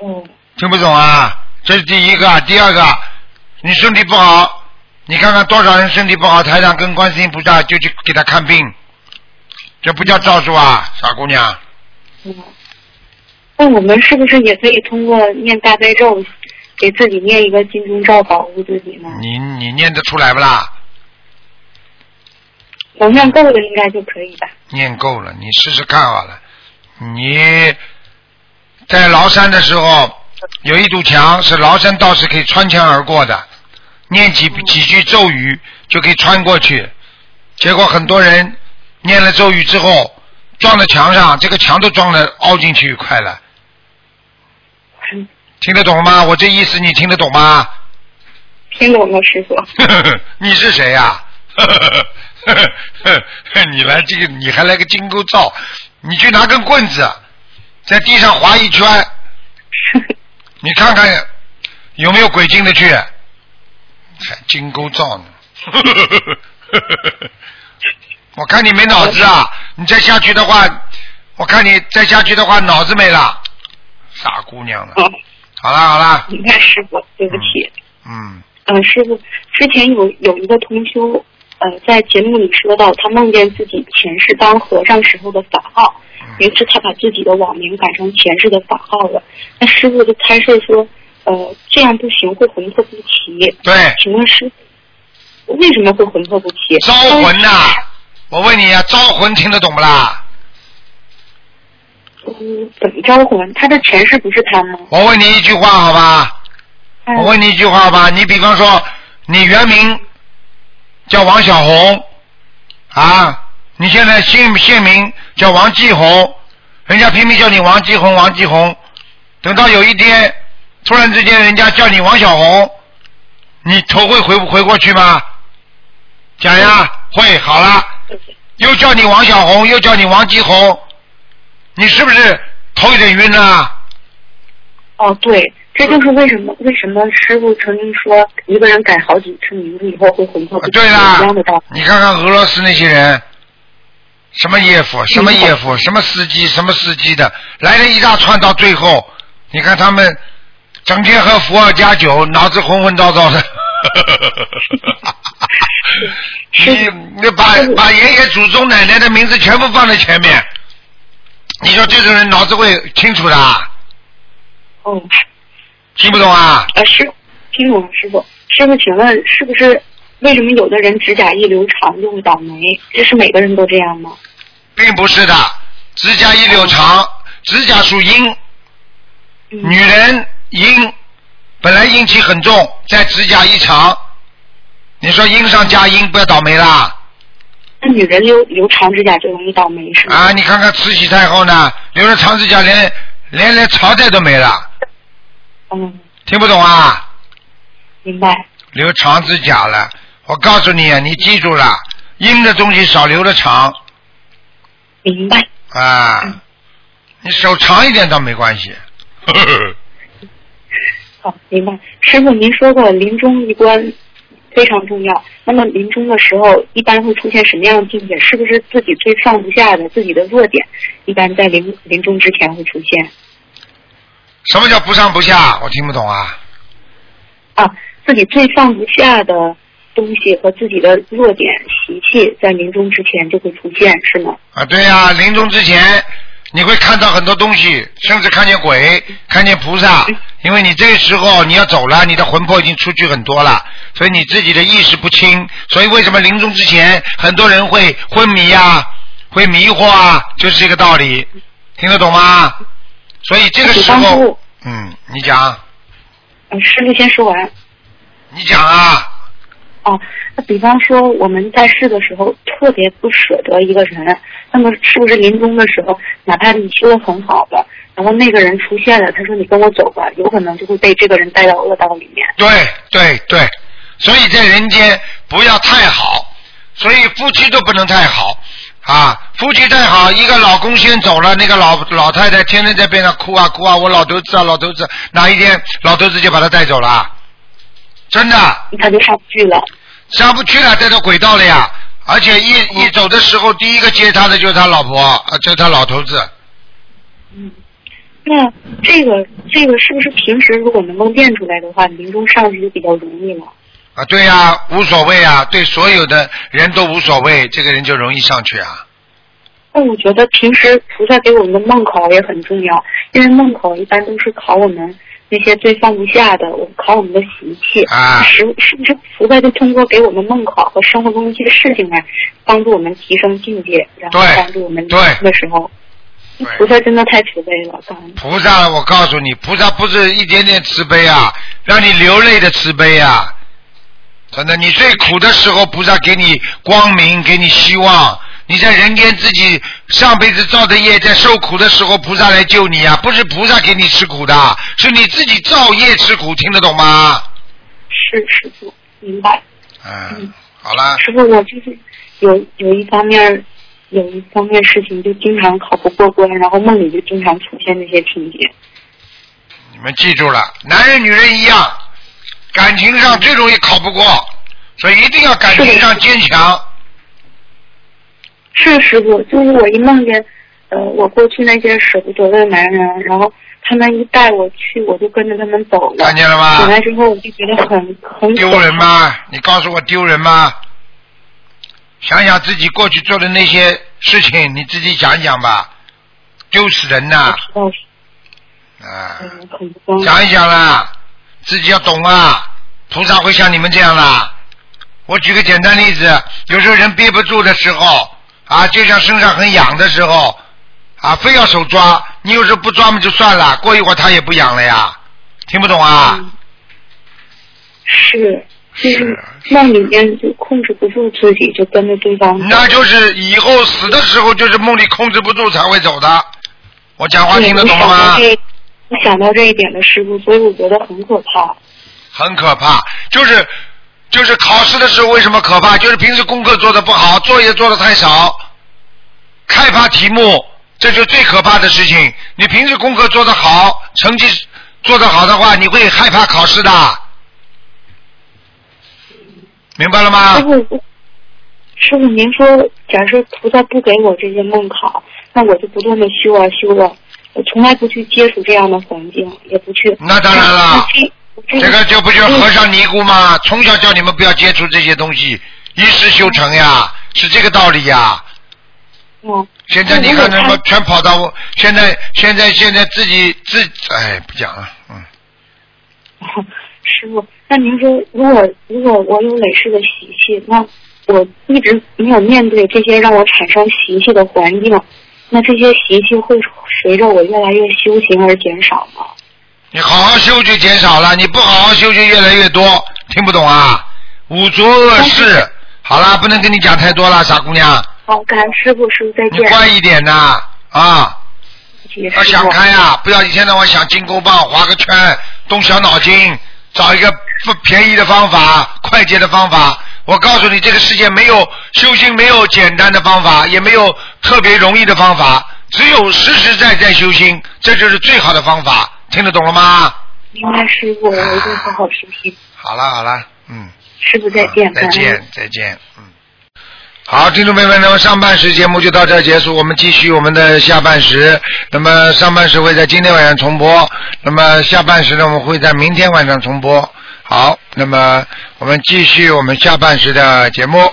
嗯。听不懂啊？这是第一个，第二个，你身体不好，你看看多少人身体不好，台长跟观世音菩萨就去给他看病，这不叫招数啊，傻姑娘。嗯。那我们是不是也可以通过念大悲咒，给自己念一个金钟罩保护自己呢？你你念得出来不啦？能量够了应该就可以吧？念够了，你试试看好了。你在崂山的时候，有一堵墙是崂山道士可以穿墙而过的，念几几句咒语就可以穿过去。结果很多人念了咒语之后，撞在墙上，这个墙都撞的凹进去一块了。听得懂吗？我这意思你听得懂吗？听懂了，师傅。你是谁呀、你来这个，你还来个金钩罩？你去拿根棍子，在地上划一圈，你看看有没有鬼进得去？还金钩罩呢。我看你没脑子啊！你再下去的话，我看你再下去的话，脑子没了。傻姑娘了。好了好了。你看师傅，对不起。嗯。嗯，师傅，之前有有一个同修，呃，在节目里说到，他梦见自己前世当和尚时候的法号，于是他把自己的网名改成前世的法号了。那师傅就开示说，呃，这样不行，会魂魄不齐。对。请问师傅，为什么会魂魄不齐？招魂呐！我问你呀，招魂听得懂不啦？嗯，怎么招魂？他的前世不是他吗？我问你一句话，好吧？嗯我问你一句话吧，你比方说，你原名叫王小红啊，你现在姓姓名叫王继红，人家拼命叫你王继红，王继红，等到有一天突然之间人家叫你王小红，你头会回不回过去吗？讲呀，会，好了，又叫你王小红，又叫你王继红，你是不是头有点晕啊？哦，对，这就是为什么为什么师傅曾经说一个人改好几次名字以后会魂魄不对啦。你看看俄罗斯那些人，什么叶夫，什么叶夫，什么司机，什么司机的，来了一大串，到最后，你看他们整天喝伏尔加酒，脑子昏昏叨叨的。你你把把爷爷祖宗奶奶的名字全部放在前面，你说这种人脑子会清楚的啊？哦，听不懂啊？啊，师听懂了，师傅。师傅，请问是不是为什么有的人指甲一留长就会倒霉？这是每个人都这样吗？并不是的，指甲一留长，指甲属阴，女人阴，本来阴气很重，在指甲一长，你说阴上加阴，不要倒霉啦！那女人留留长指甲就容易倒霉是吗？啊，你看看慈禧太后呢，留了长指甲，连连连朝代都没了，嗯，听不懂啊？明白。留长指甲了，我告诉你，你记住了，阴的东西少留的长明白。啊，你手长一点倒没关系。好，明白。师傅，您说过临终一关非常重要。那么临终的时候，一般会出现什么样的境界？是不是自己最放不下的自己的弱点，一般在临临终之前会出现？什么叫不上不下？我听不懂啊。啊，自己最放不下的东西和自己的弱点习气，在临终之前就会出现，是吗？啊，对呀、临终之前你会看到很多东西，甚至看见鬼，看见菩萨，因为你这个时候你要走了，你的魂魄已经出去很多了，所以你自己的意识不清，所以为什么临终之前很多人会昏迷啊，会迷惑啊，就是这个道理，听得懂吗？所以这个时候，嗯，你讲，嗯，师傅先说完。你讲啊，哦，那比方说我们在世的时候特别不舍得一个人，那么是不是临终的时候，哪怕你修的很好了，然后那个人出现了，他说你跟我走吧，有可能就会被这个人带到恶道里面。对对对，所以在人间不要太好，所以夫妻都不能太好啊。夫妻再好，一个老公先走了，那个老老太太天天在边上哭啊哭啊，我老头子啊老头子，哪一天老头子就把他带走了，真的他就上不去了。上不去了，带到轨道了呀。而且一一走的时候，第一个接他的就是他老婆，啊，就是他老头子。嗯那这个这个是不是平时如果能够练出来的话，临终上去就比较容易了？啊，对呀、无所谓啊，对所有的人都无所谓，这个人就容易上去啊。那我觉得平时菩萨给我们的梦考也很重要，因为梦考一般都是考我们那些最放不下的，我考我们的习气。啊是是不是菩萨就通过给我们梦考和生活中一些事情来帮助我们提升境界，然后帮助我们对的时候，菩萨真的太慈悲了，感恩。菩萨，我告诉你，菩萨不是一点点慈悲啊，让你流泪的慈悲啊！真的，你最苦的时候，菩萨给你光明，给你希望。你在人间自己上辈子造的业，在受苦的时候，菩萨来救你啊！不是菩萨给你吃苦的，是你自己造业吃苦，听得懂吗？是师傅，明白。嗯，好了，师傅，我就是有有一方面有一方面事情就经常考不过关，然后梦里就经常出现那些情节。你们记住了，男人女人一样，感情上最容易考不过，所以一定要感情上坚强。是师傅，就是我一梦见，呃，我过去那些舍不得的男人，然后他们一带我去，我就跟着他们走了。看见了吗醒来之后我就觉得很很丢人吗？你告诉我丢人吗？想想自己过去做的那些事情，你自己想一想吧，丢死人呐！啊，想一想啦，自己要懂啊，菩萨会像你们这样的。我举个简单例子，有时候人憋不住的时候，啊，就像身上很痒的时候，啊，非要手抓，你有时候不抓嘛就算了，过一会儿它也不痒了呀，听不懂啊？嗯是，就是梦里面就控制不住自己，就跟着对方。那就是以后死的时候，就是梦里控制不住才会走的。我讲话听得懂了吗？这，我想到这一点的师傅，所以我觉得很可怕。很可怕，就是就是考试的时候为什么可怕？就是平时功课做的不好，作业做的太少，害怕题目，这就是最可怕的事情。你平时功课做得好，成绩做得好的话，你会害怕考试的，明白了吗师？傅，师傅，您说，假设菩萨不给我这些梦考，那我就不断的修啊修啊，我从来不去接触这样的环境，也不去。那当然了这这个就不就是和尚尼姑吗？从小叫你们不要接触这些东西，一世修成呀，是这个道理呀。嗯，现在你看他们全跑到我，现在现在现在自己自哎不讲了，嗯，师傅，那您说，如果如果我有累世的习气，那我一直没有面对这些让我产生习气的环境，那这些习气会随着我越来越修行而减少吗？你好好修就减少了，你不好好修就越来越多，听不懂啊？五浊恶世，好了，不能跟你讲太多了，傻姑娘，好，感恩师傅，师傅再你见。乖一点呐啊！要。想开呀、不要一天到晚想金箍棒划个圈，动小脑筋，找一个不便宜的方法、快捷的方法。我告诉你，这个世界没有修心，没有简单的方法，也没有特别容易的方法，只有实实在在修心，这就是最好的方法。听得懂了吗？明白师傅，我一定好好修心。好了好了，嗯，师傅再见，再见再见，嗯。好，听众朋友们，那么上半时节目就到这结束，我们继续我们的下半时。那么上半时会在今天晚上重播，那么下半时呢，我们会在明天晚上重播。好，那么我们继续我们下半时的节目。